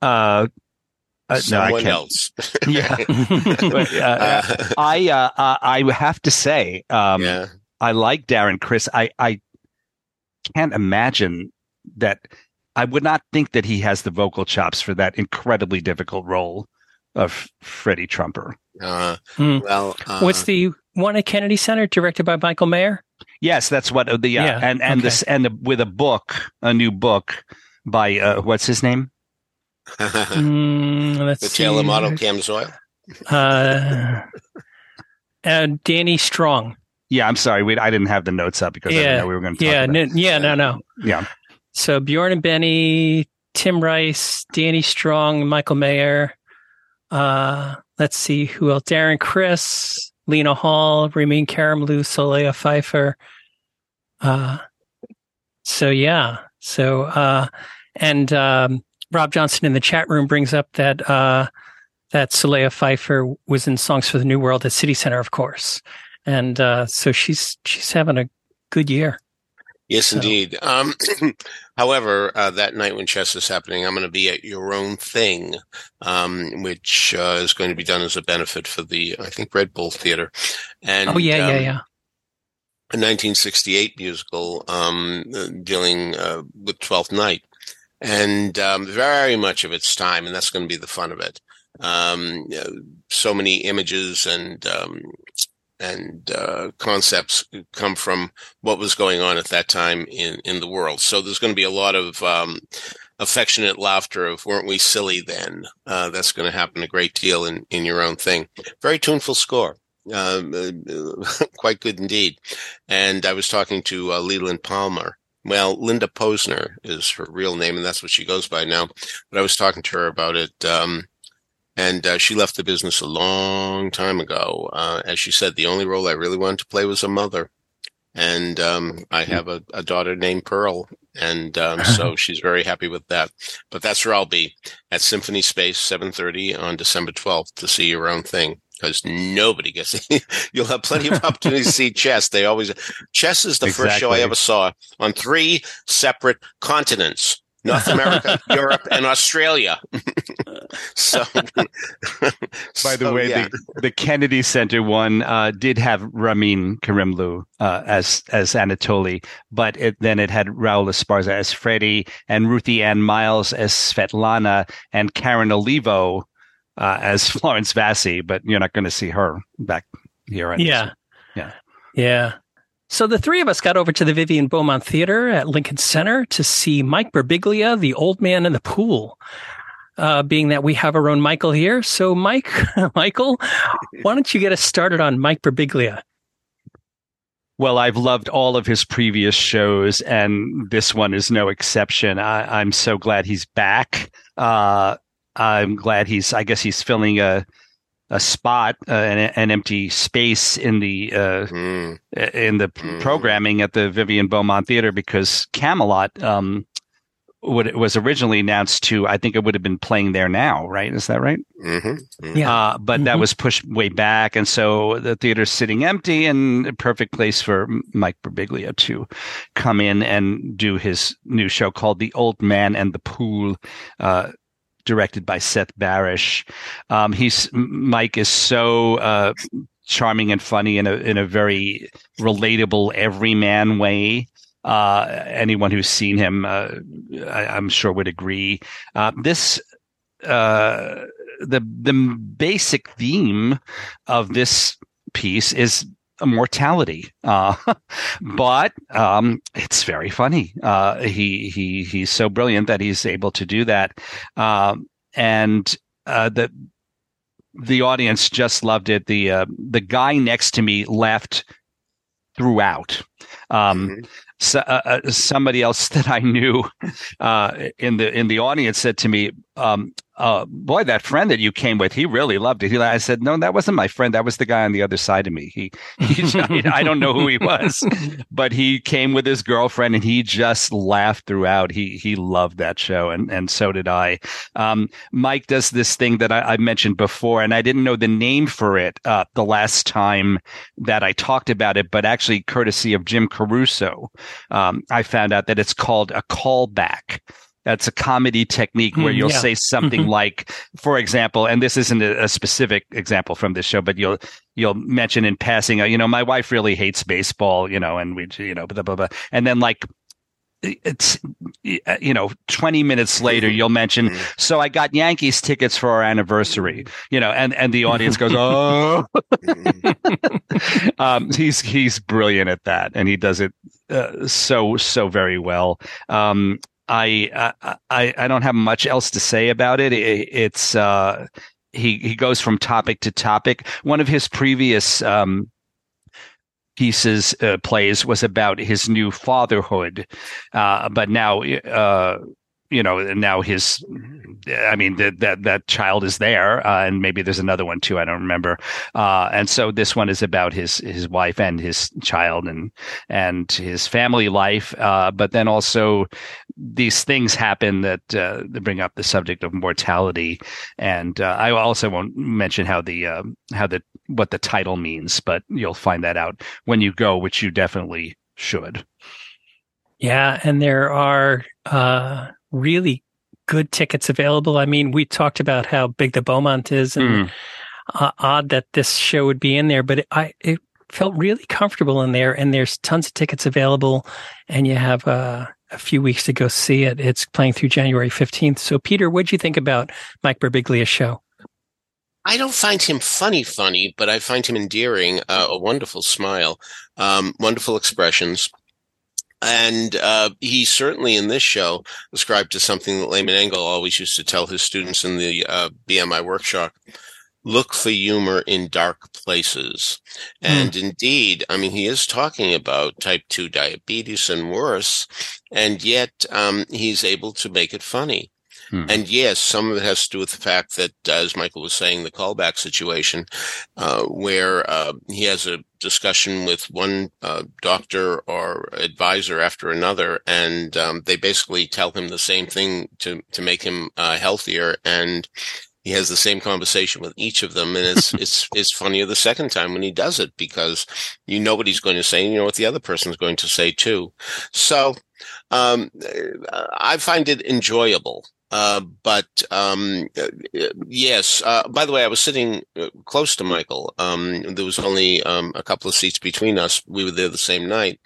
uh, uh, Someone no, else. yeah, [LAUGHS] [LAUGHS] but, uh, I uh, I have to say, um, yeah. I like Darren Criss. I, I can't imagine that. I would not think that he has the vocal chops for that incredibly difficult role of Freddie Trumper. Uh, mm. Well, uh, what's the one at Kennedy Center directed by Michael Mayer? Yes, that's what the yeah, and and okay. this and the, with a book, a new book by uh, what's his name? [LAUGHS] mm, let's the see. Taylor model Cam Zoyle. Uh, [LAUGHS] uh, Danny Strong. Yeah, I'm sorry. We, I didn't have the notes up because yeah, I didn't know we were going to yeah, n- yeah, no, no. Yeah. So Bjorn and Benny, Tim Rice, Danny Strong, Michael Mayer. Uh, let's see who else. Darren Criss, Lena Hall, Ramin Karimloo, Solea Pfeiffer. Uh, so yeah. So, uh, and, um, Rob Johnson in the chat room brings up that, uh, that Solea Pfeiffer was in Songs for the New World at City Center, of course and uh, so she's she's having a good year. Yes, so. indeed. Um, [CLEARS THROAT] however, uh, that night when chess is happening, I'm going to be at Your Own Thing, um, which uh, is going to be done as a benefit for the, I think, Red Bull Theater. And oh yeah, um, yeah, yeah. A 1968 musical um, dealing uh, with Twelfth Night, and um, very much of its time, and that's going to be the fun of it. Um, so many images and um, and uh, concepts come from what was going on at that time in, in the world. So there's going to be a lot of um, affectionate laughter of "weren't we silly then?" Uh, that's going to happen a great deal in in your own thing. Very tuneful score. Um, uh, [LAUGHS] quite good indeed. And I was talking to uh, Leland Palmer. Well, Linda Posner is her real name, and that's what she goes by now. But I was talking to her about it um, and uh, she left the business a long time ago. Uh, as she said, the only role I really wanted to play was a mother. And um, I have a, a, daughter named Pearl, and um, [LAUGHS] so she's very happy with that. But that's where I'll be at Symphony Space, seven thirty on December twelfth to see your own thing because nobody gets it. [LAUGHS] You'll have plenty of [LAUGHS] opportunities to see chess. They always chess is the exactly. first show I ever saw on three separate continents. North America, [LAUGHS] Europe, and Australia. [LAUGHS] so, by the so, way, yeah. the, the, Kennedy Center one uh, did have Ramin Karimloo uh, as as Anatoly, but it, then it had Raul Esparza as Freddie and Ruthie Ann Miles as Svetlana and Karen Olivo uh, as [LAUGHS] Florence Vassy. But you're not going to see her back here. Yeah, yeah, yeah. So the three of us got over to the Vivian Beaumont Theater at Lincoln Center to see Mike Birbiglia, The Old Man in the Pool. Uh, being that we have our own Michael here. So Mike, [LAUGHS] Michael, why don't you get us started on Mike Birbiglia? Well, I've loved all of his previous shows, and this one is no exception. I, am so glad he's back. Uh, I'm glad he's, I guess he's filling a, a spot, uh, an, an, empty space in the uh, mm. in the mm. programming at the Vivian Beaumont Theater because Camelot um, would, was originally announced to. I think it would have been playing there now, right? Is that right? Mm-hmm. Mm-hmm. Yeah, uh, but mm-hmm. that was pushed way back, and so the theater's sitting empty, and a perfect place for Mike Birbiglia to come in and do his new show called "The Old Man and the Pool." Directed by Seth Barish. Um, he's Mike is so uh, charming and funny in a in a very relatable, everyman way. Uh, anyone who's seen him, uh, I, am sure would agree. Uh, this uh, the the basic theme of this piece is mortality. Uh, but um, it's very funny. Uh, he he he's so brilliant that he's able to do that. Um, and uh, the the audience just loved it. The uh, the guy next to me laughed throughout. Um, mm-hmm. so, uh, uh, somebody else [LAUGHS] that I knew uh, in the in the audience said to me, um, uh, boy, that friend that you came with, he really loved it. He, I said, no, that wasn't my friend. That was the guy on the other side of me. He, he [LAUGHS] I don't know who he was, but he came with his girlfriend and he just laughed throughout. He, he loved that show. And, and so did I. Um, Mike does this thing that I, I, mentioned before, and I didn't know the name for it, uh, the last time that I talked about it, but actually courtesy of Jim Caruso, um, I found out that it's called a callback. That's a comedy technique where hmm, you'll yeah. say something mm-hmm. like, for example, and this isn't a, specific example from this show, but you'll you'll mention in passing, uh, you know, my wife really hates baseball, you know, and we, you know, blah blah blah, and then like it's uh, you know 20 minutes later you'll mention mm-hmm. so i got yankees tickets for our anniversary you know and and the audience goes [LAUGHS] oh mm-hmm. [LAUGHS] um, he's he's brilliant at that and he does it uh, so so very well um, I, I I don't have much else to say about it. it it's uh, he he goes from topic to topic. One of his previous um, pieces uh, plays was about his new fatherhood, uh, but now uh, you know and now his I mean that that that child is there, uh, and maybe there's another one too. I don't remember. Uh, and so this one is about his his wife and his child and and his family life. Uh, but then also these things happen that uh, bring up the subject of mortality. And uh, I also won't mention how the uh, how the what the title means, but you'll find that out when you go, which you definitely should. Yeah, and there are really good tickets available. I mean, we talked about how big the Beaumont is and mm. uh, odd that this show would be in there, but it, I, it felt really comfortable in there and there's tons of tickets available and you have uh, a few weeks to go see it. It's playing through January 15th. So Peter, what'd you think about Mike Birbiglia's show? I don't find him funny, funny, but I find him endearing. Uh, a wonderful smile, um, wonderful expressions. And uh, he certainly in this show ascribed to something that Lehman Engel always used to tell his students in the uh, BMI workshop look for humor in dark places. Mm. And indeed, I mean, he is talking about type 2 diabetes and worse, and yet um, he's able to make it funny. Hmm. And yes, some of it has to do with the fact that, as Michael was saying, the callback situation, uh, where uh, he has a discussion with one uh, doctor or advisor after another, and um, they basically tell him the same thing to to make him uh, healthier, and he has the same conversation with each of them, and it's [LAUGHS] it's it's funnier the second time when he does it because you know what he's going to say, and you know what the other person is going to say too. So um, I find it enjoyable. Uh, but um, uh, yes, uh, by the way, I was sitting uh, close to Michael. Um, there was only um, a couple of seats between us. We were there the same night.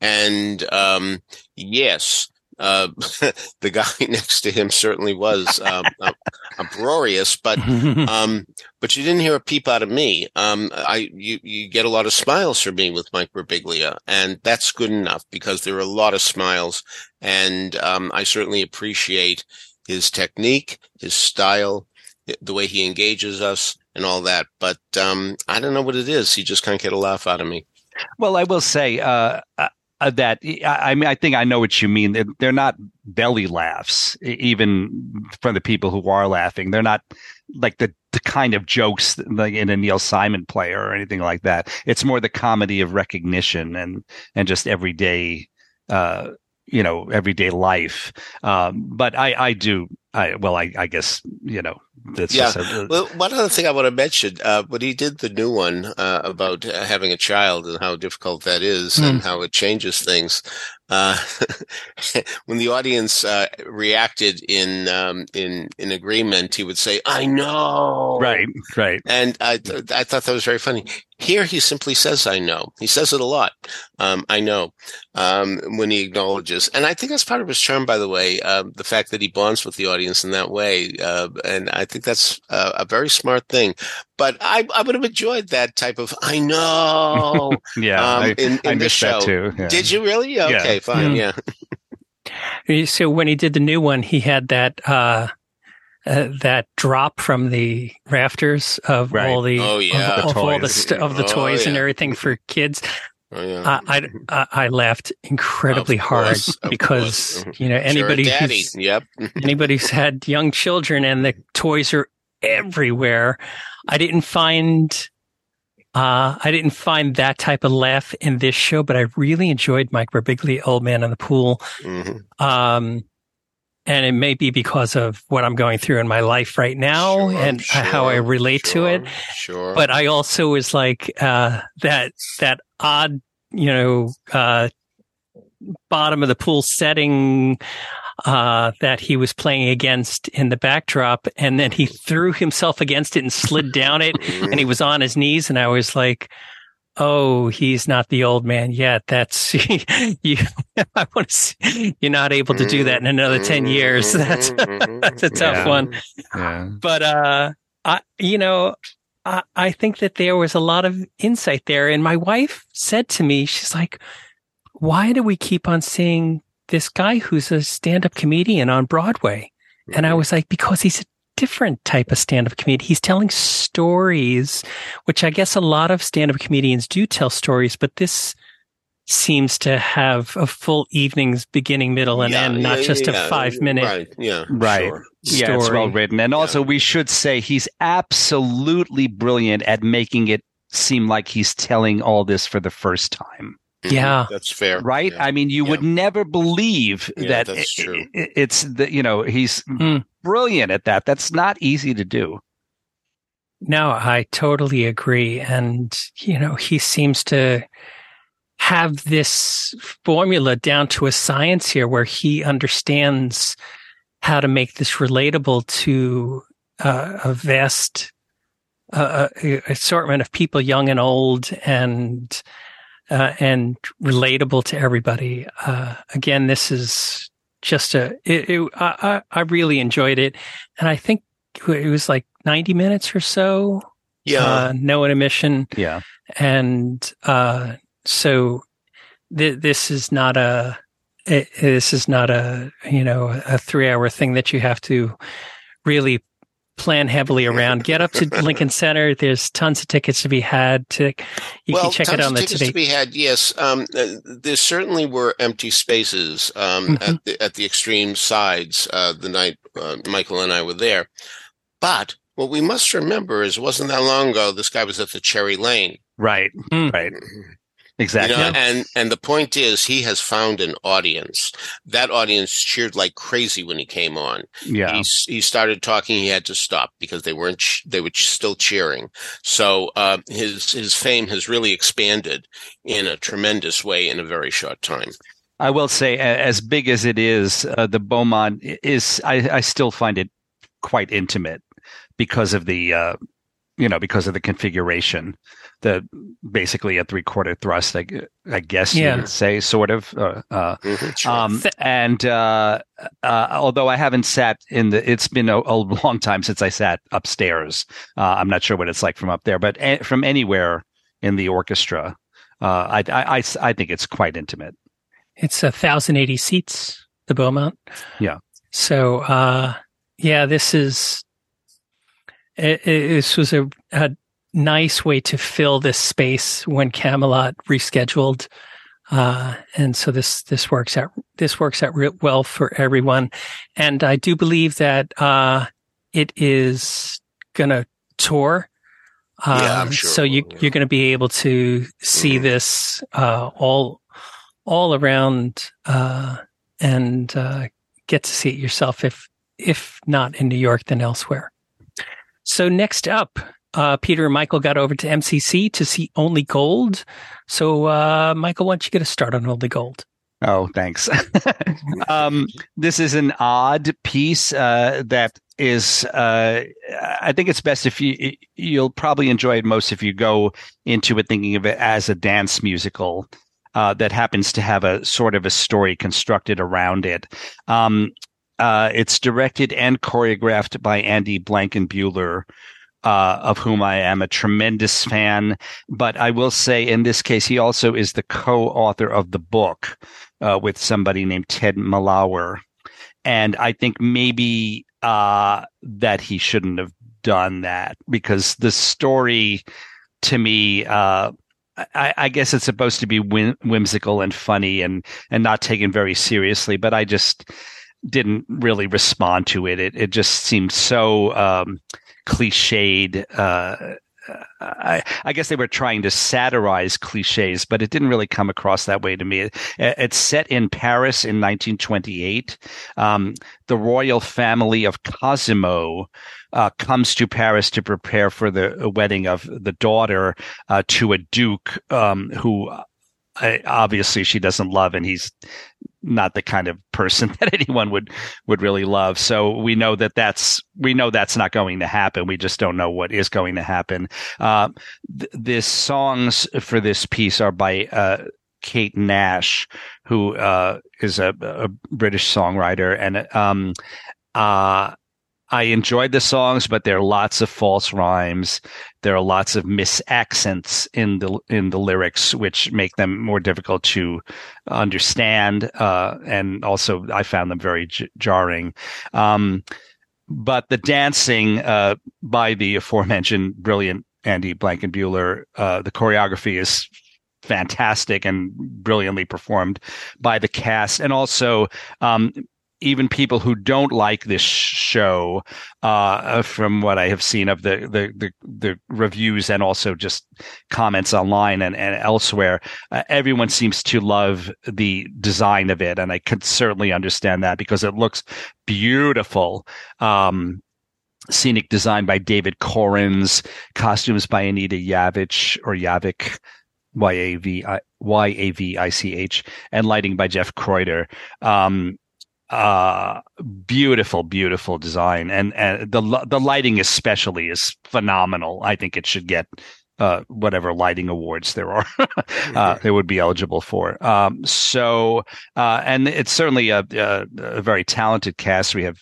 And um, yes, uh, [LAUGHS] the guy [LAUGHS] next to him certainly was um, uproarious, but [LAUGHS] um, but you didn't hear a peep out of me. Um, I you you get a lot of smiles from me with Mike Birbiglia, and that's good enough because there are a lot of smiles, and um, I certainly appreciate his technique, his style, the way he engages us, and all that. But um, I don't know what it is. He just can't get a laugh out of me. Well, I will say uh, uh, that I mean I think I know what you mean. They're, they're not belly laughs, even from the people who are laughing. They're not like the the kind of jokes like in a Neil Simon play or anything like that. It's more the comedy of recognition and and just everyday uh, you know everyday life. Um, but I I do I well I I guess you know that's yeah. A, well, one other thing I want to mention uh, when he did the new one uh, about having a child and how difficult that is mm. and how it changes things. Uh, [LAUGHS] when the audience uh, reacted in um, in in agreement, he would say, "I know." Right, right. And I th- I thought that was very funny. Here, he simply says, "I know." He says it a lot. Um, I know um, when he acknowledges, and I think that's part of his charm. By the way, uh, the fact that he bonds with the audience in that way, uh, and I think that's a, a very smart thing. But I, I would have enjoyed that type of "I know." [LAUGHS] yeah, um, I, in, in I missed show. that too. Yeah. Did you really? Okay, yeah. fine. Yeah. yeah. [LAUGHS] so when he did the new one, he had that. Uh, that drop from the rafters of right. all the oh, yeah. of, of all the st- of the oh, toys yeah. and everything for kids Oh, yeah. I, I, I laughed incredibly hard because you know anybody sure, who's, yep anybody who's had young children and the toys are everywhere. I didn't find uh, I didn't find that type of laugh in this show, but I really enjoyed Mike Birbiglia, Old Man in the Pool. Mm-hmm. Um, and it may be because of what I'm going through in my life right now sure, and sure, how I relate sure, to it. Sure. But I also was like, uh, that, that odd, you know, uh, bottom of the pool setting, uh, that he was playing against in the backdrop. And then he threw himself against it and slid down it and he [LAUGHS] was on his knees. And I was like, oh, he's not the old man yet. That's [LAUGHS] you. I want to. See, you're not able to do that in another ten years. [LAUGHS] That's that's a tough Yeah. one. Yeah. But uh, I, you know, I, I think that there was a lot of insight there. And my wife said to me, she's like, "Why do we keep on seeing this guy who's a stand-up comedian on Broadway?" And I was like, "Because he's a different type of stand-up comedian. He's telling stories, which I guess a lot of stand-up comedians do tell stories, but this." Seems to have a full evening's beginning, middle, and Yeah, end, not yeah, just yeah, a five minute Right. Yeah. Right. Sure. Yeah, it's well written. And also, we should say he's absolutely brilliant at making it seem like he's telling all this for the first time. Mhm. Yeah. That's fair. Right? Yeah. I mean, you would never believe Yeah, that that's i- true. i- it's the, you know, he's Hmm. brilliant at that. That's not easy to do. No, I totally agree. And, you know, he seems to have this formula down to a science here where he understands how to make this relatable to uh, a vast uh, uh, assortment of people, young and old, and uh, and relatable to everybody. Uh, again, this is just a. It, it, I, I really enjoyed it, and I think it was like ninety minutes or so. Yeah. Uh, no intermission Yeah. and uh, so th- this is not a it, this is not a you know a three hour thing that you have to really plan heavily around. Get up to [LAUGHS] Lincoln Center. There's tons of tickets to be had. To you well, can check it tons on of the tickets today. to be had. Yes, um, uh, there certainly were empty spaces um, Mhm. at the at the extreme sides uh, the night uh, Michael and I were there. But what we must remember is, it wasn't that long ago. This guy was at the Cherry Lane. Right. Hmm. Right. [CLEARS THROAT] You Exactly. know, and and the point is, he has found an audience. That audience cheered like crazy when he came on. yeah. He he started talking. He had to stop because they weren't. They were still cheering. So uh, his his fame has really expanded in a tremendous way in a very short time. I will say, as big as it is, uh, the Beaumont is. I, I still find it quite intimate because of the, uh, you know, because of the configuration. The basically a three quarter thrust, I, I guess Yeah. you would say, sort of. Uh, uh, Mhm, sure. um, and uh, uh, although I haven't sat in the, it's been a, a long time since I sat upstairs. Uh, I'm not sure what it's like from up there, but a- from anywhere in the orchestra, uh, I, I, I, I think it's quite intimate. It's a thousand eighty seats. The Beaumont. Yeah. So uh, yeah, this is it, it, this was a, a nice way to fill this space when Camelot rescheduled. Uh, and so this, this works out, this works out real well for everyone. And I do believe that, uh, it is gonna tour. Uh, Yeah, I'm sure So you, will, yeah. you're going to be able to see Mhm. this, uh, all, all around, uh, and, uh, get to see it yourself if, if not in New York, then elsewhere. So next up, uh, Peter and Michael got over to MCC to see Only Gold. So, uh, Michael, why don't you get a start on Only Gold? Oh, thanks. [LAUGHS] um, this is an odd piece uh, that is. Uh, I think it's best if you you'll probably enjoy it most if you go into it thinking of it as a dance musical uh, that happens to have a sort of a story constructed around it. Um, uh, it's directed and choreographed by Andy Blankenbuehler. Uh, of whom I am a tremendous fan, but I will say in this case, he also is the co-author of the book, uh, with somebody named Ted Malawer. And I think maybe uh, that he shouldn't have done that because the story to me, uh, I, I, guess it's supposed to be whim- whimsical and funny and and not taken very seriously, but I just didn't really respond to it. It it just seemed so um, cliched. Uh, I, I, guess they were trying to satirize cliches, but it didn't really come across that way to me. It, it's set in Paris in 1928. Um, the royal family of Cosimo uh, comes to Paris to prepare for the wedding of the daughter uh, to a duke um, who uh, obviously she doesn't love, and he's not the kind of person [LAUGHS] that anyone would would really love. So we know that that's we know that's not going to happen. We just don't know what is going to happen. Uh, th- the songs for this piece are by uh, Kate Nash, who uh, is a, a, British songwriter, and um, uh, I enjoyed the songs, but there are lots of false rhymes. There are lots of misaccents in the in the lyrics, which make them more difficult to understand. Uh, and also, I found them very j- jarring. Um, but the dancing uh, by the aforementioned brilliant Andy Blankenbuehler, uh, the choreography is fantastic and brilliantly performed by the cast, and also um, even people who don't like this show, uh, from what I have seen of the, the, the, the reviews and also just comments online and, and elsewhere, uh, everyone seems to love the design of it. And I can certainly understand that because it looks beautiful. Um, scenic design by David Korins, costumes by Anita Yavich or Yavik. Y A V I Y A V I C H and lighting by Jeff Croiter. Um, uh beautiful beautiful design and and the the lighting especially is phenomenal i think it should get uh, whatever lighting awards there are, [LAUGHS] uh, they would be eligible for. Um, so, uh, and it's certainly a, a, a, very talented cast. We have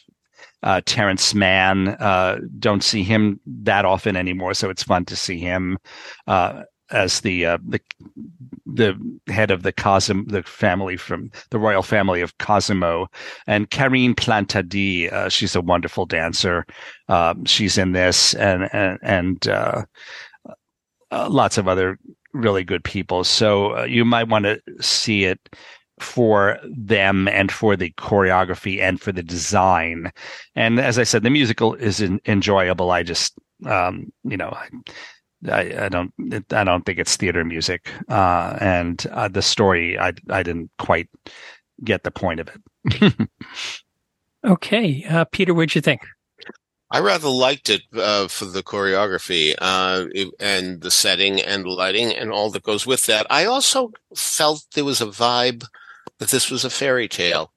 uh, Terrence Mann. Uh, don't see him that often anymore, so it's fun to see him uh, as the the the head of the Cosimo, the family from the royal family of Cosimo, and Karine Plantadit. Uh, she's a wonderful dancer. Um, she's in this, and and, and uh, uh, lots of other really good people. So uh, you might want to see it for them and for the choreography and for the design. And as I said, the musical is in, enjoyable. I just, um, you know, I, I don't I don't think it's theater music, uh, and uh, the story I I didn't quite get the point of it. [LAUGHS] okay, uh, Peter, what'd you think? I rather liked it uh, for the choreography uh, and the setting and the lighting and all that goes with that. I also felt there was a vibe that this was a fairy tale.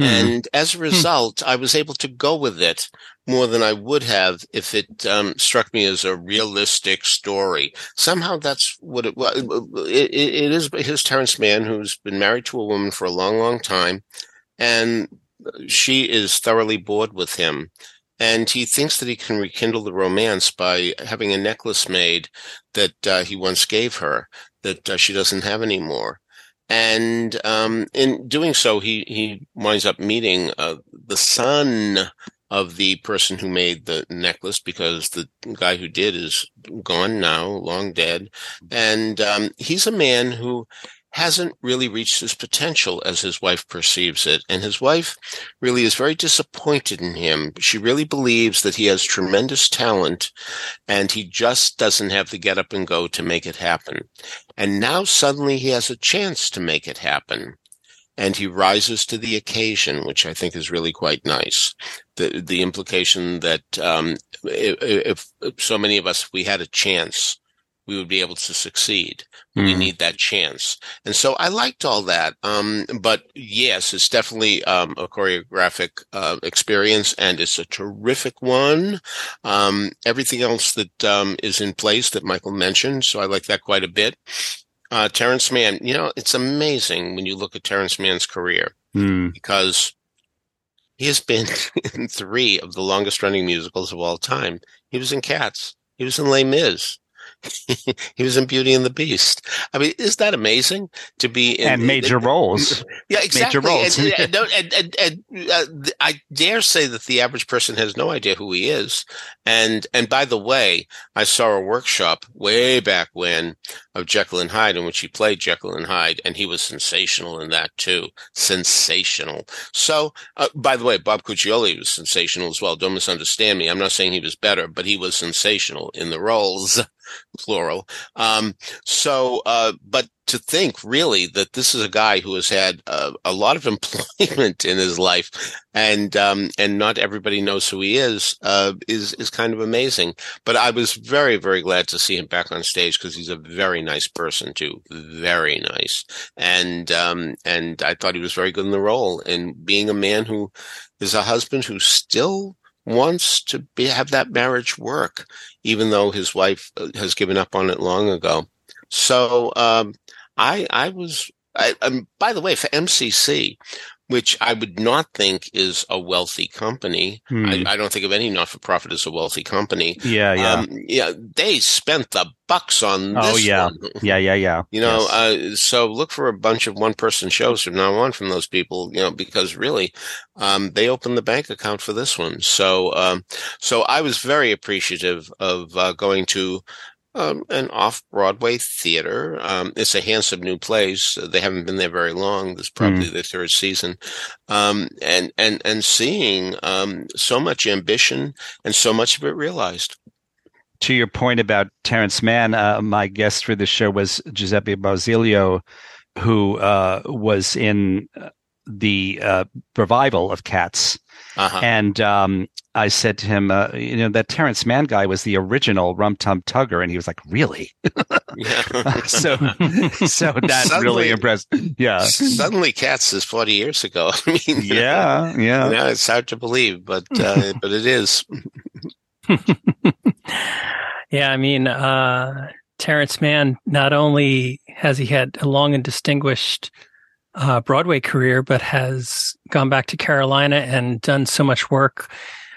Mm-hmm. And as a hmm. result, mm-hmm. I was able to go with it more than I would have if it um, struck me as a realistic story. Somehow that's what it was. It, it is his Terrence Mann, who's been married to a woman for a long, long time, and she is thoroughly bored with him. And he thinks that he can rekindle the romance by having a necklace made that uh, he once gave her that uh, she doesn't have anymore. And um, in doing so, he he winds up meeting uh, the son of the person who made the necklace because the guy who did is gone now, long dead. And um, he's a man who hasn't really reached his potential as his wife perceives it. And his wife really is very disappointed in him. She really believes that he has tremendous talent and he just doesn't have the get up and go to make it happen. And now suddenly he has a chance to make it happen and he rises to the occasion, which I think is really quite nice. The the implication that um, if, if, so many of us we had a chance, we would be able to succeed. Mm. We need that chance, and so I liked all that. Um, but yes, it's definitely um, a choreographic uh, experience, and it's a terrific one. Um, everything else that um, is in place that Michael mentioned, so I like that quite a bit. Uh, Terrence Mann, you know, it's amazing when you look at Terrence Mann's career mm. because he has been [LAUGHS] in three of the longest running musicals of all time. He was in Cats. He was in Les Mis. [LAUGHS] he was in Beauty and the Beast. I mean, is that amazing to be in and major in, roles? [LAUGHS] Yeah, exactly. Major roles. [LAUGHS] and, and, and, uh, I dare say that the average person has no idea who he is. And and by the way, I saw a workshop way back when of Jekyll and Hyde in which he played Jekyll and Hyde, and he was sensational in that too. Sensational. So, uh, by the way, Bob Cuccioli was sensational as well. Don't misunderstand me. I'm not saying he was better, but he was sensational in the roles plural. Um, so, uh, but to think really that this is a guy who has had uh, a lot of [LAUGHS] employment in his life, and um, and not everybody knows who he is, uh, is is kind of amazing. But I was very very glad to see him back on stage because he's a very nice person too, very nice, and um, and I thought he was very good in the role, and being a man who is a husband who still wants to be, have that marriage work, even though his wife uh, has given up on it long ago. So um, I I was I, um, by the way for MCC, which I would not think is a wealthy company. Hmm. I, I, don't think of any not for profit as a wealthy company. Yeah, yeah, um, yeah. They spent the bucks on. This. Oh yeah, one. [LAUGHS] yeah, yeah, yeah. You know, yes. uh, so look for a bunch of one person shows from now on from those people. You know, because really, um, they opened the bank account for this one. So, um, so I was very appreciative of uh, going to um, an off Broadway theater. Um, it's a handsome new place. They haven't been there very long. This is probably mm. their third season. Um, and, and, and seeing, um, so much ambition and so much of it realized. To your point about Terrence Mann, uh, my guest for the show was Giuseppe Barzilio, who uh, was in the uh, revival of Cats. Uh-huh. And um, I said to him, uh, you know, that Terrence Mann guy was the original Rum Tum Tugger, and he was like, really? [LAUGHS] so, so [LAUGHS] that suddenly, really impressed. Yeah. Suddenly, Cats is forty years ago. [LAUGHS] I mean, yeah, yeah. Yeah, it's hard to believe, but uh, but it is. yeah, I mean, uh, Terrence Mann. Not only has he had a long and distinguished uh, Broadway career, but has gone back to Carolina and done so much work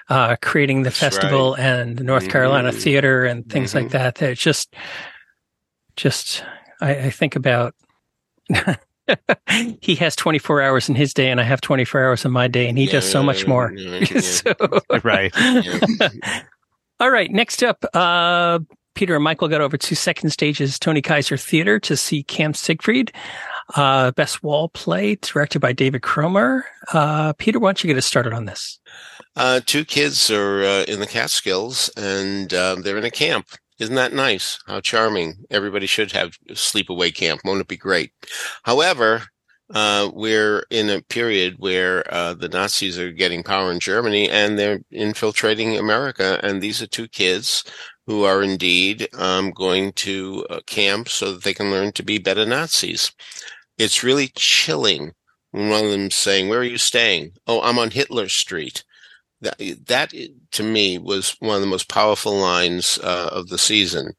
uh, creating the That's festival right. and the North mm-hmm. Carolina Theater and things mm-hmm. like that. That it's just, just I, I think about. [LAUGHS] he has 24 hours in his day and I have 24 hours in my day and he yeah, does so much more. Yeah, [LAUGHS] so, [LAUGHS] right. All right. Next up, uh, Peter and Michael got over to Second Stage's Tony Kiser Theater to see Camp Siegfried. Uh, Bess Wohl play directed by David Cromer. Uh, Peter, why don't you get us started on this? Uh, two kids are uh, in the Catskills and uh, they're in a camp. Isn't that nice? How charming. Everybody should have sleepaway camp. Won't it be great? However, uh, we're in a period where uh, the Nazis are getting power in Germany and they're infiltrating America. And these are two kids who are indeed um, going to uh, camp so that they can learn to be better Nazis it's really chilling when one of them's saying, "Where are you staying?" "Oh, I'm on Hitler Street." That that to me was one of the most powerful lines uh, of the season.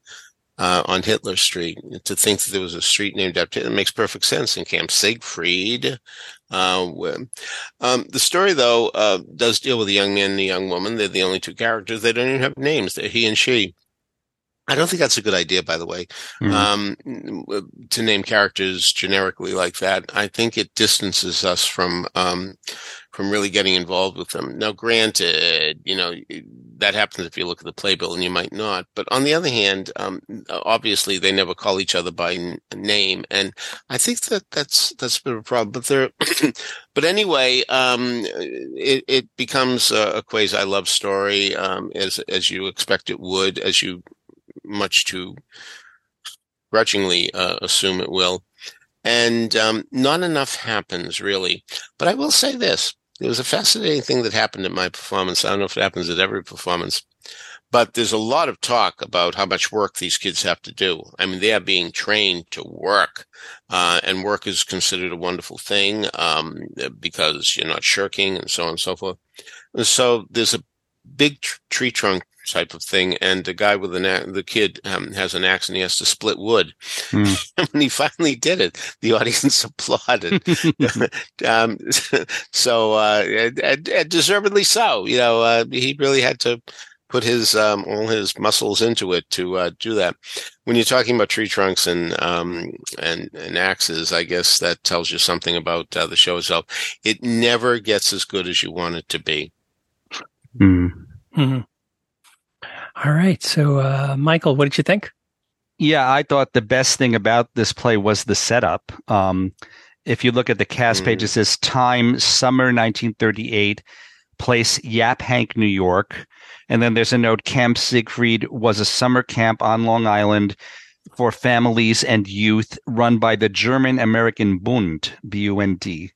Uh, on Hitler Street, to think that there was a street named after it makes perfect sense in Camp Siegfried. Uh, um, the story, though, uh, does deal with a young man and a young woman. They're the only two characters. They don't even have names. They're he and she. I don't think that's a good idea, by the way, mm-hmm. um, to name characters generically like that. I think it distances us from um, from really getting involved with them. Now, granted, you know that happens if you look at the playbill, and you might not. But on the other hand, um, obviously they never call each other by n- name, and I think that that's that's a bit of a problem. But there, [CLEARS THROAT] but anyway, um, it, it, becomes a, a quasi love story, um, as as you expect it would, as you much too grudgingly uh, assume it will. And um, not enough happens, really. But I will say this it was a fascinating thing that happened at my performance. I don't know if it happens at every performance, but there's a lot of talk about how much work these kids have to do. I mean, they are being trained to work, uh, and work is considered a wonderful thing um, because you're not shirking and so on and so forth. And so there's a big tr- tree trunk type of thing. And the guy with an the kid um, has an axe and he has to split wood. Mm. [LAUGHS] when he finally did it, the [LAUGHS] audience applauded. [LAUGHS] um, so uh, and, and, deservedly so. You know, uh, he really had to put his um, all his muscles into it to uh, do that. When you're talking about tree trunks and um, and and axes, I guess that tells you something about uh, the show itself. It never gets as good as you want it to be. Mm. Mm-hmm. All right, so uh, Michael, what did you think? Yeah, I thought the best thing about this play was the setup. Um, if you look at the cast mm. page, it says time summer 1938, place Yaphank, New York. And then there's a note Camp Siegfried was a summer camp on Long Island for families and youth run by the German American Bund, B U N D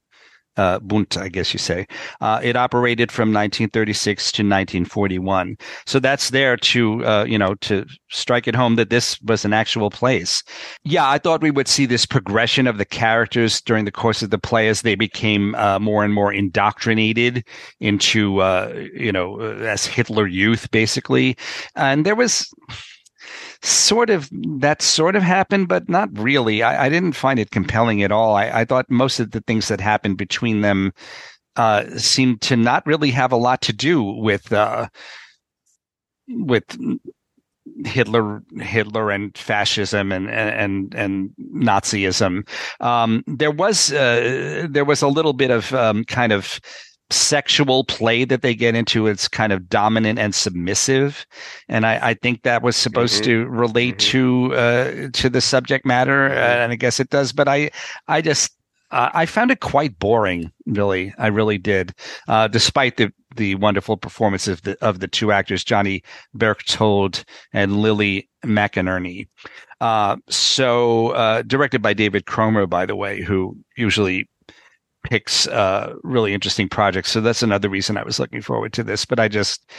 uh, Bund, I guess you say. Uh, it operated from 1936 to 1941. So that's there to, uh, you know, to strike it home that this was an actual place. Yeah, I thought we would see this progression of the characters during the course of the play as they became uh, more and more indoctrinated into, uh, you know, as Hitler youth, basically. And there was, sort of that sort of happened, but not really. I, I didn't find it compelling at all. I, I, thought most of the things that happened between them uh, seemed to not really have a lot to do with uh, with Hitler, Hitler and fascism and and and Nazism. Um, there was uh, there was a little bit of um, kind of sexual play that they get into it's kind of dominant and submissive and i, I think that was supposed mm-hmm. to relate mm-hmm. to uh, to the subject matter uh, mm-hmm. and i guess it does but i i just uh, i found it quite boring really i really did uh, despite the the wonderful performances of the, of the two actors johnny berchtold and lily mcinerny uh, so uh, directed by david cromer by the way who usually picks uh, really interesting projects. So that's another reason I was looking forward to this, but I just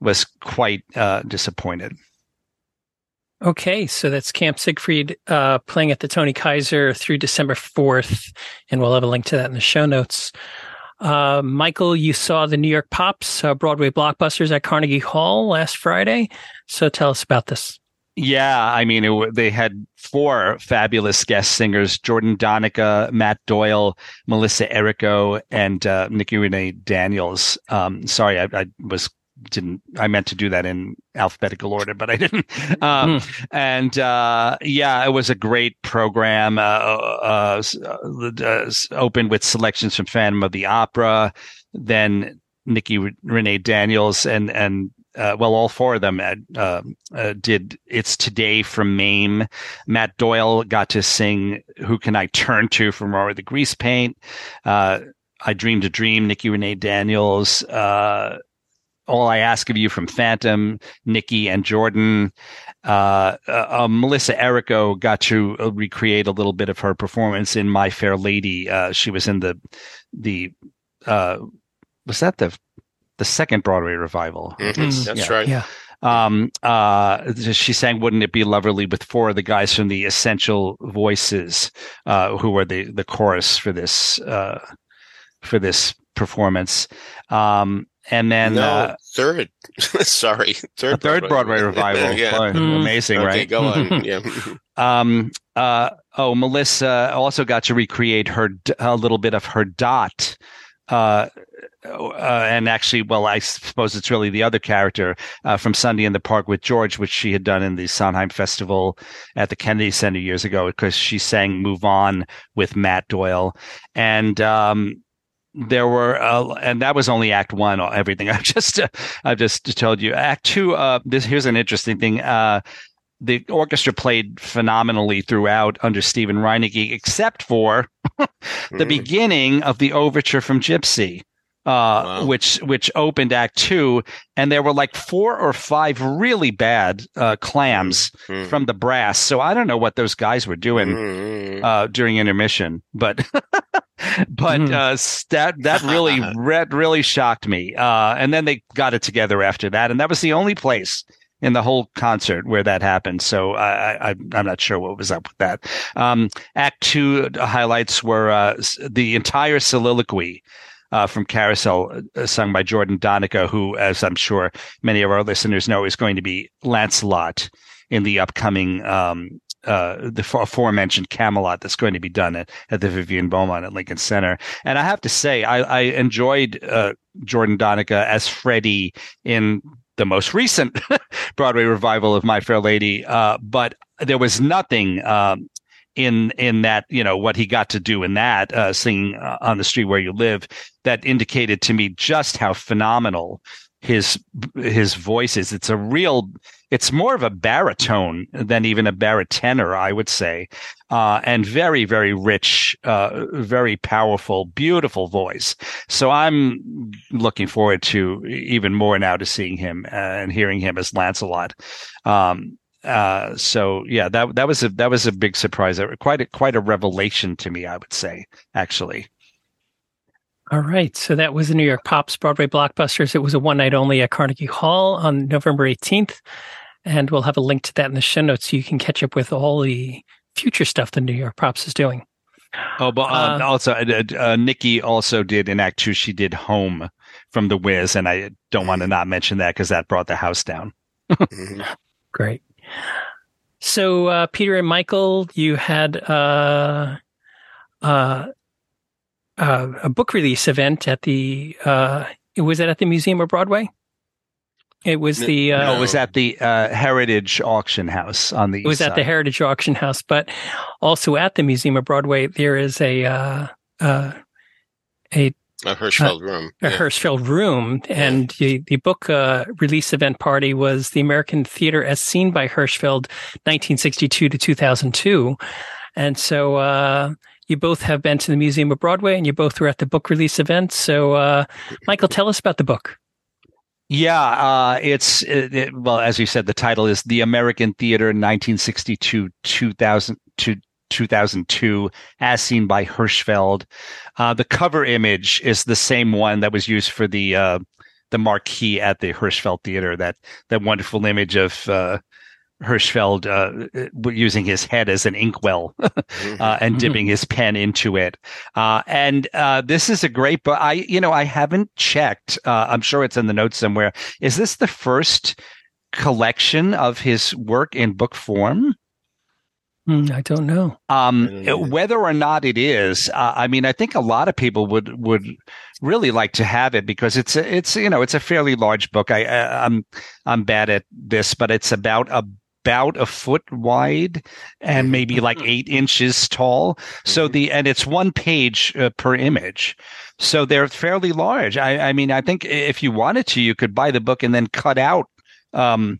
was quite uh, disappointed. Okay, so that's Camp Siegfried uh, playing at the Tony Kiser through December 4th, and we'll have a link to that in the show notes. Uh, Michael, you saw the New York Pops uh, Broadway blockbusters at Carnegie Hall last Friday. So tell us about this. Yeah, I mean, it, they had four fabulous guest singers: Jordan Donica, Matt Doyle, Melissa Errico, and uh, Nikki Renee Daniels. Um, sorry, I, I, was didn't I meant to do that in alphabetical order, but I didn't. [LAUGHS] Um, mm. And uh, yeah, it was a great program. Uh, uh, uh, uh opened with selections from Phantom of the Opera, then Nikki Renee Daniels and and uh, well, all four of them uh, uh, did It's Today from Mame. Matt Doyle got to sing Who Can I Turn To from Roar of the Greasepaint. Uh, I Dreamed a Dream, Nikki Renee Daniels. Uh, all I Ask of You from Phantom, Nikki and Jordan. Uh, Melissa Errico got to recreate a little bit of her performance in My Fair Lady. she was in the, the, was that the the second Broadway revival. Mm-hmm. Mm. That's yeah. right. Yeah. Um, uh, she sang "Wouldn't It Be Lovely" with four of the guys from the Essential Voices, uh, who were the the chorus for this uh, for this performance. Um, and then no, uh, third, [LAUGHS] sorry, third, third Broadway, Broadway revival. [LAUGHS] yeah. mm. Amazing, okay, right? Go on. [LAUGHS] yeah. um. Uh. Oh, Melissa also got to recreate her a little bit of her dot uh, uh, and actually, well, I suppose it's really the other character uh, from Sunday in the Park with George, which she had done in the Sondheim Festival at the Kennedy Center years ago, because she sang "Move On" with Matt Doyle, and um, there were, uh, and that was only Act One. Everything [LAUGHS] I've just uh, I've just told you. Act Two. Uh, this here's an interesting thing. Uh, the orchestra played phenomenally throughout under Steven Reineke, except for [LAUGHS] the mm. beginning of the overture from Gypsy. Uh, wow. which which opened Act Two, and there were like four or five really bad uh, clams mm-hmm. from the brass. So I don't know what those guys were doing mm-hmm. uh, during intermission, but [LAUGHS] but mm. that that really [LAUGHS] that really shocked me. Uh, and then they got it together after that, and that was the only place in the whole concert where that happened. So I, I, am not sure what was up with that. Um, act two highlights were uh, the entire soliloquy uh, from Carousel, uh, sung by Jordan Donica, who, as I'm sure many of our listeners know, is going to be Lancelot in the upcoming um, uh, the aforementioned Camelot that's going to be done at, at the Vivian Beaumont at Lincoln Center. And I have to say, I, I enjoyed uh, Jordan Donica as Freddie in the most recent [LAUGHS] Broadway revival of My Fair Lady. Uh, but there was nothing um, in in that you know what he got to do in that uh, singing uh, on the street where you live that indicated to me just how phenomenal his his voice is. It's a real. It's more of a baritone than even a baritenor, I would say, uh, and very very rich, uh, very powerful, beautiful voice. So I'm looking forward to even more now to seeing him uh, and hearing him as Lancelot. Um, uh, so yeah, that that was a that was a big surprise. Quite a, quite a revelation to me, I would say, actually. All right. So that was the New York Pops Broadway Blockbusters. It was a one night only at Carnegie Hall on November 18th. And we'll have a link to that in the show notes so you can catch up with all the future stuff the New York Pops is doing. Oh, but um, uh, also, uh, uh, Nikki also did in Act Two, she did Home from The Wiz. And I don't want to not mention that because that brought the house down. Mm-hmm. [LAUGHS] Great. So, uh, Peter and Michael, you had uh, uh, uh, a book release event at the uh, was it at the Museum of Broadway? It was the uh, no, it was at the uh, Heritage Auction House on the. It was at the Heritage Auction House, but also at the Museum of Broadway there is a uh, uh, a a Hirschfeld room. A yeah. Hirschfeld room. And the, the book uh, release event party was the American Theater as Seen by Hirschfeld, 1962 to 2002. And so uh, you both have been to the Museum of Broadway and you both were at the book release event. So, uh, Michael, tell us about the book. Yeah, uh, it's it, it, well, as you said, the title is "The American Theater, 1962 2000 to 2002, as seen by Hirschfeld." Uh, the cover image is the same one that was used for the uh, the marquee at the Hirschfeld Theater. That that wonderful image of uh, Hirschfeld uh, using his head as an inkwell [LAUGHS] mm-hmm. uh, and dipping his pen into it. Uh, and uh, this is a great book. I, you know, I haven't checked. Uh, I'm sure it's in the notes somewhere. Is this the first collection of his work in book form? Hmm, I don't know. Um, whether or not it is, uh, I mean, I think a lot of people would would really like to have it because it's a, it's you know it's a fairly large book. I, I I'm I'm bad at this, but it's about a about a foot wide and mm-hmm. maybe like eight inches tall. So mm-hmm. the, and it's one page uh, per image. So they're fairly large. I, I mean, I think if you wanted to, you could buy the book and then cut out, um,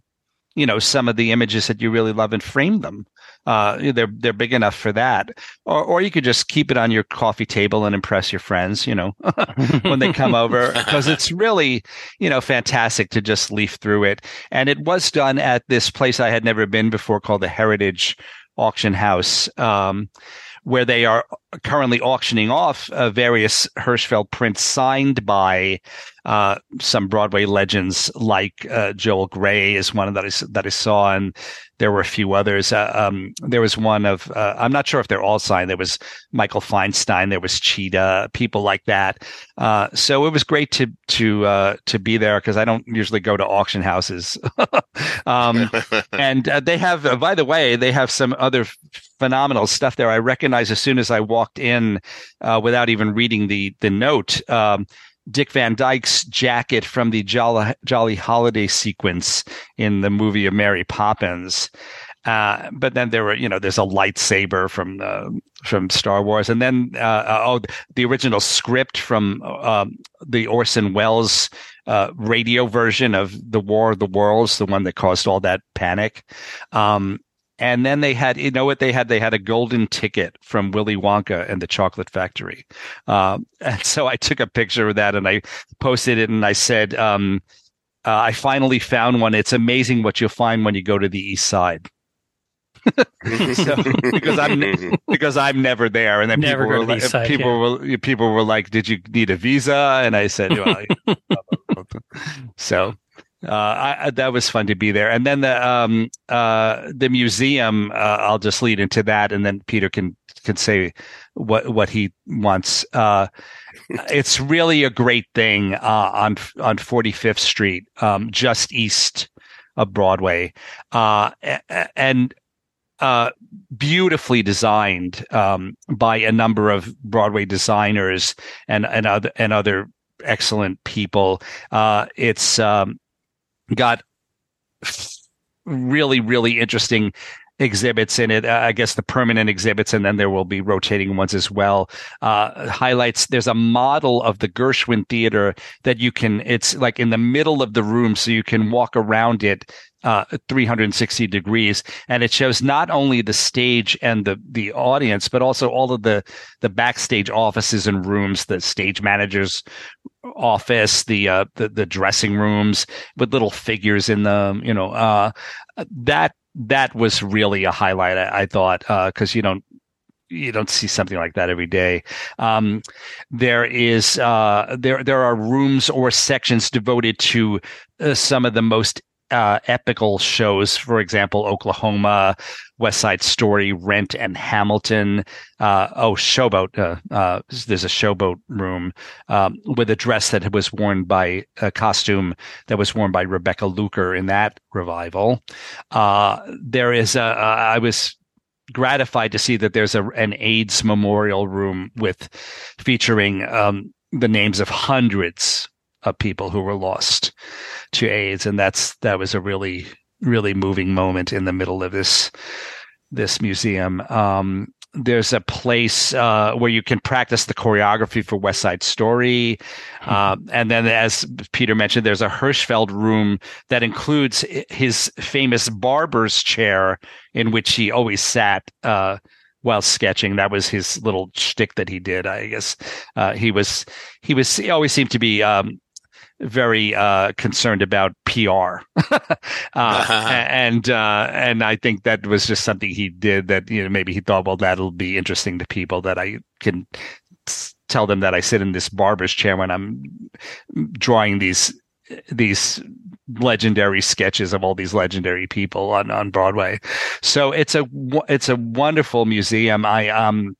you know, some of the images that you really love and frame them. Uh, they're they're big enough for that, or or you could just keep it on your coffee table and impress your friends, you know, [LAUGHS] when they come over, [LAUGHS] because it's really you know fantastic to just leaf through it. And it was done at this place I had never been before called the Heritage Auction House. Um, where they are currently auctioning off uh, various Hirschfeld prints signed by uh, some Broadway legends, like uh, Joel Grey is one that I, that I saw, and there were a few others. Uh, um, there was one of uh, I'm not sure if they're all signed. There was Michael Feinstein, there was Chita, people like that. Uh, so it was great to to to be there because I don't usually go to auction houses. [LAUGHS] um, [LAUGHS] and they have, by the way, they have some other phenomenal stuff there. I recognize as soon as I walked in, without even reading the the note. Um, Dick Van Dyke's jacket from the Jolly, Jolly Holiday sequence in the movie of Mary Poppins. Uh, but then there were, you know, there's a lightsaber from uh, from Star Wars, and then uh, uh oh, the original script from um, the Orson Welles uh, radio version of the War of the Worlds, the one that caused all that panic. Um, and then they had, you know what they had? They had a golden ticket from Willy Wonka and the Chocolate Factory. Um, and so I took a picture of that and I posted it and I said, um, uh, I finally found one. It's amazing what you'll find when you go to the East Side. [LAUGHS] so, because I'm [LAUGHS] because I'm never there, and then never people, were, like, side, people yeah. were people were like, "Did you need a visa?" And I said, well, [LAUGHS] "So uh, I, that was fun to be there. And then the um, uh, the museum, uh, I'll just lead into that, and then Peter can can say what what he wants. Uh, it's really a great thing uh, on on 45th Street, um, just east of Broadway, uh, and beautifully designed um, by a number of Broadway designers and and other and other excellent people. it's um, got really, really interesting exhibits in it. Uh, I guess the permanent exhibits, and then there will be rotating ones as well. Uh, highlights. There's a model of the Gershwin Theater that you can. It's like in the middle of the room, so you can walk around it uh, 360 degrees, and it shows not only the stage and the the audience, but also all of the the backstage offices and rooms, the stage managers office, the uh, the, the dressing rooms with little figures in them. You know, uh, that that was really a highlight. I, I thought because uh, you don't you don't see something like that every day. Um, there is uh, there there are rooms or sections devoted to uh, some of the most uh, epical shows. For example, Oklahoma, West Side Story, Rent, and Hamilton. Uh, oh, Showboat. Uh, uh, there's a Showboat room um, with a dress that was worn by a costume that was worn by Rebecca Luker in that revival. Uh, there is a. I was gratified to see that there's a an AIDS memorial room with featuring um, the names of hundreds of people who were lost to AIDS, and that's that was a really really moving moment in the middle of this this museum. Um, there's a place uh, where you can practice the choreography for West Side Story, uh, and then as Peter mentioned, there's a Hirschfeld room that includes his famous barber's chair in which he always sat. Uh, while sketching. That was his little shtick that he did. I guess uh, he was he was he always seemed to be um, very uh, concerned about PR, [LAUGHS] uh, and uh, and I think that was just something he did that you know maybe he thought, well, that'll be interesting to people that I can tell them that I sit in this barber's chair when I'm drawing these these legendary sketches of all these legendary people on on Broadway. So it's a it's a wonderful museum. I um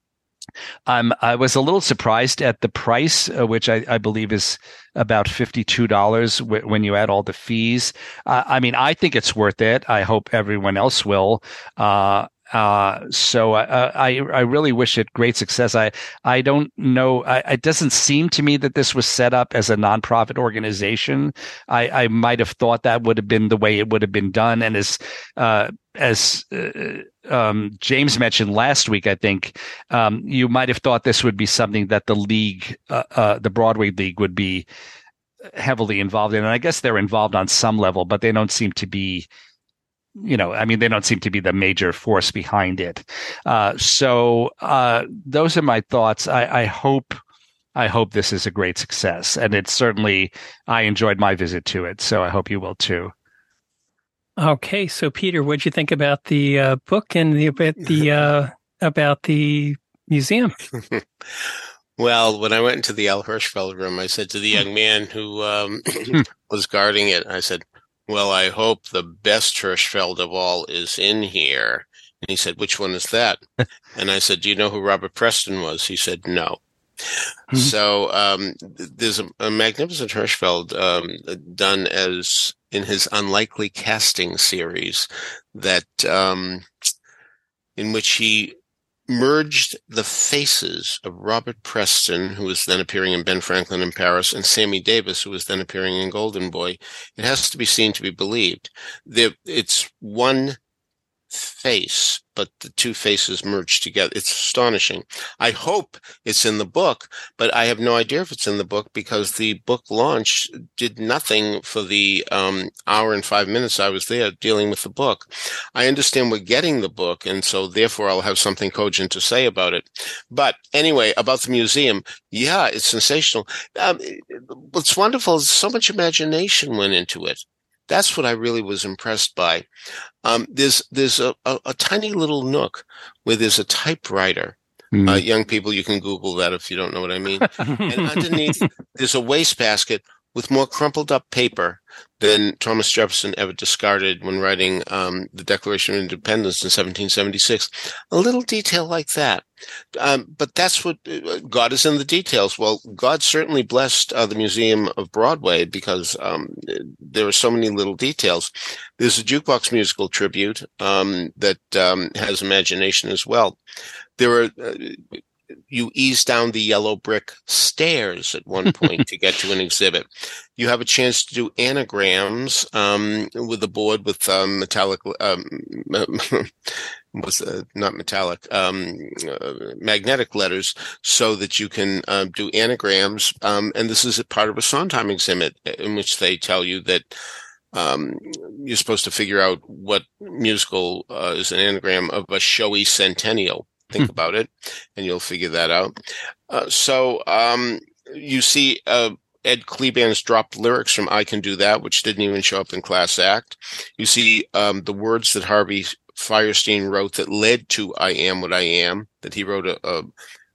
I'm I was a little surprised at the price, uh, which I, I, believe is about fifty two dollars w- when you add all the fees. Uh, I mean, I think it's worth it. I hope everyone else will. Uh, uh, so uh, I I really wish it great success. I I don't know. I, it doesn't seem to me that this was set up as a nonprofit organization. I I might have thought that would have been the way it would have been done. And as uh, as um, James mentioned last week, I think um, you might have thought this would be something that the league, uh, uh, the Broadway League, would be heavily involved in. And I guess they're involved on some level, but they don't seem to be you know, I mean, they don't seem to be the major force behind it. Uh, so uh, those are my thoughts. I, I, hope. I hope this is a great success, and it's certainly I enjoyed my visit to it, so I hope you will too. Okay, so Peter, what'd you think about the uh, book and the about the [LAUGHS] uh, about the museum? [LAUGHS] well, when I went into the Al Hirschfeld room, I said to the young man who um, [CLEARS THROAT] was guarding it, I said, well, I hope the best Hirschfeld of all is in here. And he said, Which one is that? [LAUGHS] and I said, Do you know who Robert Preston was? He said, No. Mm-hmm. So um, there's a, a, magnificent Hirschfeld um, done as in his unlikely casting series that um, in which he merged the faces of Robert Preston, who was then appearing in Ben Franklin in Paris, and Sammy Davis, who was then appearing in Golden Boy. It has to be seen to be believed. it's one face, but the two faces merged together. It's astonishing. I hope it's in the book, but I have no idea if it's in the book because the book launch did nothing for the um, hour and five minutes I was there dealing with the book. I understand we're getting the book, and so therefore I'll have something cogent to say about it. But anyway, about the museum, yeah, it's sensational. Um, what's wonderful is so much imagination went into it. That's what I really was impressed by. Um, there's there's a, a, a, tiny little nook where there's a typewriter. Mm. Uh, young people, you can Google that if you don't know what I mean. and underneath, [LAUGHS] there's a wastebasket with more crumpled up paper than Thomas Jefferson ever discarded when writing um, the Declaration of Independence in 1776. A little detail like that. Um, but that's what uh, God is in the details. Well, God certainly blessed uh, the Museum of Broadway because um, there are so many little details. There's a jukebox musical tribute um, that um, has imagination as well. There are uh, you ease down the yellow brick stairs at one point to get to an [LAUGHS] exhibit. You have a chance to do anagrams um, with a board with um, metallic, um, [LAUGHS] was uh, not metallic, um, uh, magnetic letters, so that you can uh, do anagrams. Um, and this is a part of a Sondheim exhibit in which they tell you that um, you're supposed to figure out what musical uh, is an anagram of a showy centennial. Think hmm. about it, and you'll figure that out. Uh, so um, you see uh, Ed Kleban's dropped lyrics from "I Can Do That," which didn't even show up in Class Act. You see um, the words that Harvey Fierstein wrote that led to "I Am What I Am." That he wrote a, a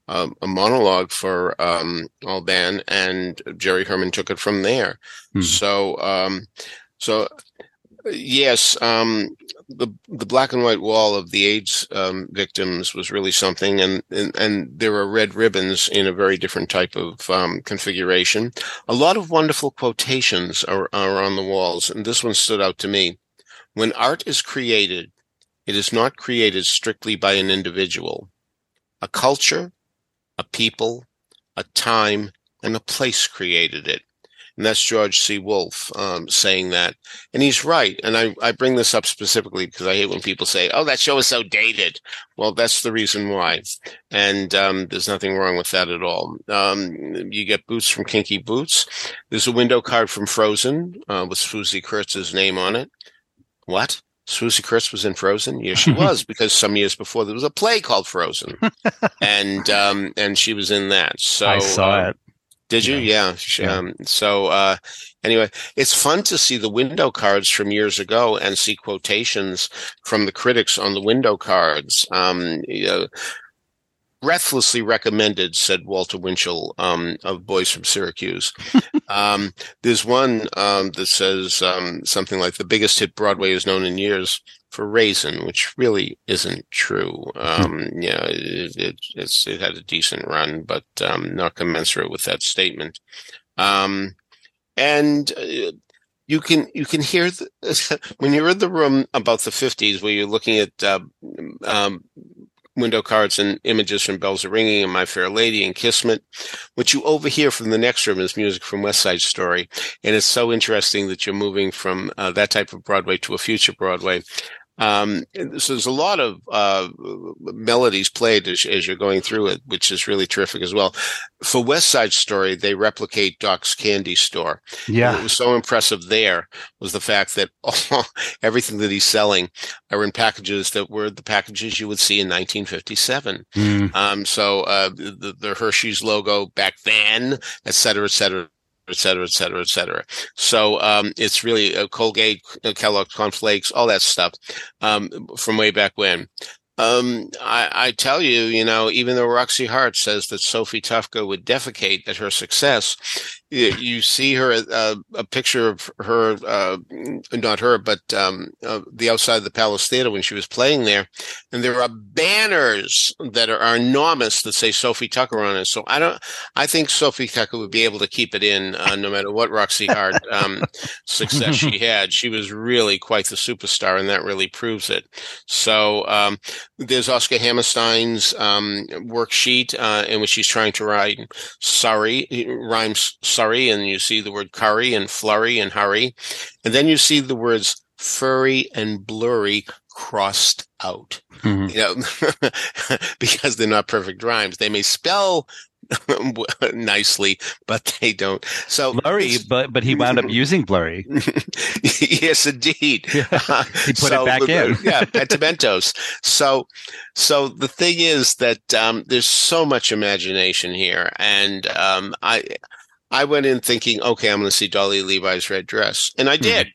um, a monologue for um, Albin, and Jerry Herman took it from there. Hmm. So, um, so yes, um, the the black and white wall of the AIDS um, victims was really something, and, and, and there are red ribbons in a very different type of um, configuration. A lot of wonderful quotations are, are on the walls, and this one stood out to me. When art is created, it is not created strictly by an individual. A culture, a people, a time, and a place created it. And that's George C. Wolfe um, saying that. And he's right. And I, I bring this up specifically because I hate when people say, oh, that show is so dated. Well, that's the reason why. And um, there's nothing wrong with that at all. Um, you get boots from Kinky Boots. There's a window card from Frozen uh, with Swoosie Kurtz's name on it. What? Swoosie Kurtz was in Frozen. Yes, she was [LAUGHS] because some years before there was a play called Frozen, [LAUGHS] and um, and she was in that. So I saw uh, it. Did you? Yeah. yeah. Um, so, uh, anyway, it's fun to see the window cards from years ago and see quotations from the critics on the window cards. Um, you know, breathlessly recommended, said Walter Winchell um, of Boys from Syracuse. [LAUGHS] um, there's one um, that says um, something like the biggest hit Broadway has known in years for Raisin, which really isn't true. Um, you know, it, it, it, had a decent run, but um, not commensurate with that statement. Um, and uh, you can you can hear the, [LAUGHS] when you're in the room about the 50s, where you're looking at uh, um, window cards and images from Bells Are Ringing and My Fair Lady and Kismet. What you overhear from the next room is music from West Side Story. And it's so interesting that you're moving from uh, that type of Broadway to a future Broadway. Um, so there's a lot of uh, melodies played as, as, you're going through it, which is really terrific as well. For West Side Story, they replicate Doc's Candy Store. Yeah, and what was so impressive there was the fact that all, [LAUGHS] everything that he's selling are in packages that were the packages you would see in 1957. Mm. Um, so uh, the, the Hershey's logo back then, et cetera, et cetera et cetera, et cetera, et cetera. So um, it's really uh, Colgate, uh, Kellogg cornflakes, all that stuff um, from way back when. Um, I, I, tell you, you know, even though Roxie Hart says that Sophie Tucker would defecate at her success, you see her uh, a picture of her, uh, not her, but um, uh, the outside of the Palace Theater when she was playing there, and there are banners that are, are, enormous that say Sophie Tucker on it. So I don't, I think Sophie Tucker would be able to keep it in uh, no matter what Roxie Hart um, [LAUGHS] success she had. She was really quite the superstar, and that really proves it. So um, there's Oscar Hammerstein's um, worksheet uh, in which she's trying to write "sorry" rhymes. Sorry Surrey and you see the word curry and flurry and hurry. And then you see the words furry and blurry crossed out. Mm-hmm. You know, [LAUGHS] because they're not perfect rhymes. They may spell [LAUGHS] nicely, but they don't. So blurry, but but he wound up [LAUGHS] using blurry. yes, indeed. Yeah, he put so, it back in. yeah, pentimentos. So, so the thing is that um, there's so much imagination here, and um, I I went in thinking, okay, I'm going to see Dolly Levi's red dress, and I did.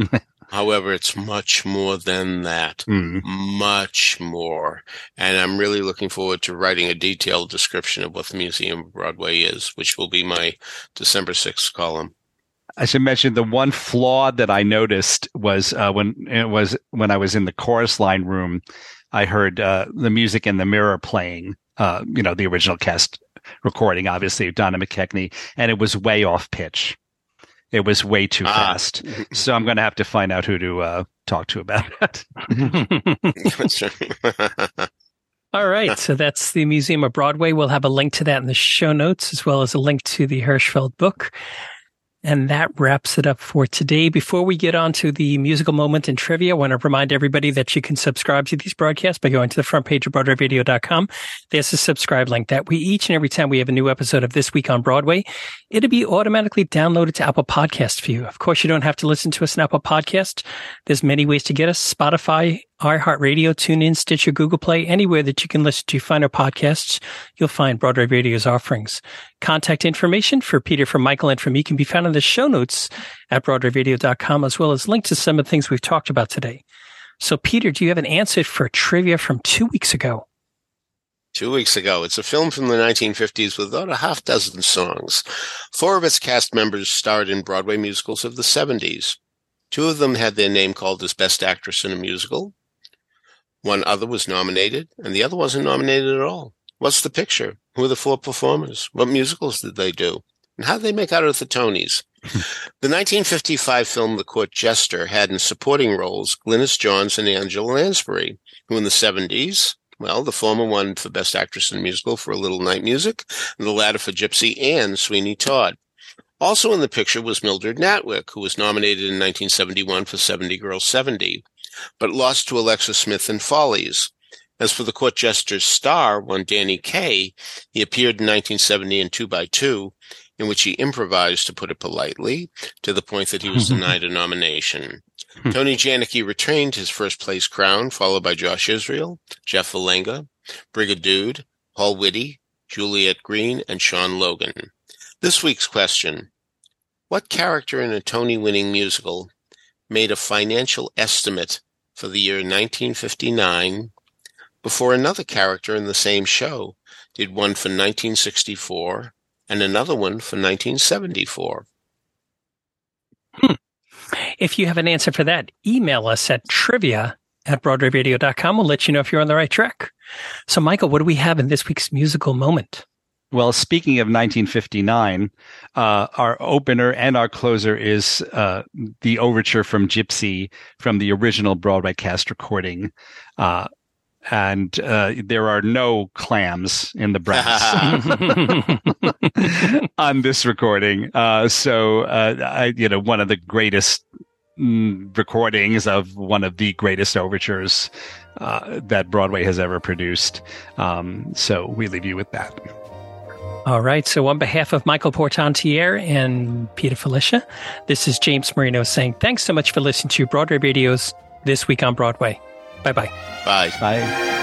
Mm. [LAUGHS] However, it's much more than that, mm. much more. And I'm really looking forward to writing a detailed description of what the Museum of Broadway is, which will be my December 6th column. I should mention the one flaw that I noticed was uh, when it was when I was in the chorus line room, I heard uh, the music in the mirror playing. Uh, you know, the original cast recording, obviously, of Donna McKechnie, and it was way off pitch. It was way too ah. fast. so I'm going to have to find out who to uh, talk to about [LAUGHS] it. [LAUGHS] All right. So that's the Museum of Broadway. We'll have a link to that in the show notes, as well as a link to the Hirschfeld book. And that wraps it up for today. Before we get on to the musical moment and trivia, I want to remind everybody that you can subscribe to these broadcasts by going to the front page of BroadwayRadio.com. There's a subscribe link that we each and every time we have a new episode of This Week on Broadway, it'll be automatically downloaded to Apple Podcast for you. Of course, you don't have to listen to us on Apple Podcast. There's many ways to get us. Spotify, iHeartRadio, TuneIn, Stitcher, Google Play, anywhere that you can listen to finer podcasts, you'll find Broadway Radio's offerings. Contact information for Peter, for Michael, and for me can be found in the show notes at BroadwayRadio.com, as well as links to some of the things we've talked about today. So, Peter, do you have an answer for trivia from two weeks ago? Two weeks ago. It's a film from the 1950s with about a half dozen songs. Four of its cast members starred in Broadway musicals of the 70s. Two of them had their name called as Best Actress in a Musical. One other was nominated, and the other wasn't nominated at all. What's the picture? Who are the four performers? What musicals did they do? And how did they make out at the Tonys? [LAUGHS] the 1955 film The Court Jester had in supporting roles Glynis Johns and Angela Lansbury, who in the 70s, well, the former won for Best Actress in a Musical for A Little Night Music, and the latter for Gypsy and Sweeney Todd. Also in the picture was Mildred Natwick, who was nominated in 1971 for 70 Girls 70 but lost to Alexis Smith in Follies. As for the court jester's star, one Danny Kaye, he appeared in 1970 in Two by Two, in which he improvised, to put it politely, to the point that he was [LAUGHS] denied a nomination. Tony Janicki retained his first place crown, followed by Josh Israel, Jeff Valenga, Brigadude, Paul Whitty, Juliet Green, and Sean Logan. This week's question What character in a Tony winning musical made a financial estimate for the year 1959 before another character in the same show did one for 1964 and another one for 1974. Hmm. If you have an answer for that, email us at trivia at broadwayradio.com. We'll let you know if you're on the right track. So, Michael, what do we have in this week's musical moment? Well, speaking of 1959, uh, our opener and our closer is uh, the overture from Gypsy from the original Broadway cast recording. Uh, and uh, there are no clams in the brass [LAUGHS] on this recording. Uh, so, uh, I, you know, one of the greatest mm, recordings of one of the greatest overtures that Broadway has ever produced. Um, so we leave you with that. All right. So, on behalf of Michael Portantiere and Peter Filichia, this is James Marino saying thanks so much for listening to Broadway Radio's This Week on Broadway. Bye-bye. Bye. Bye.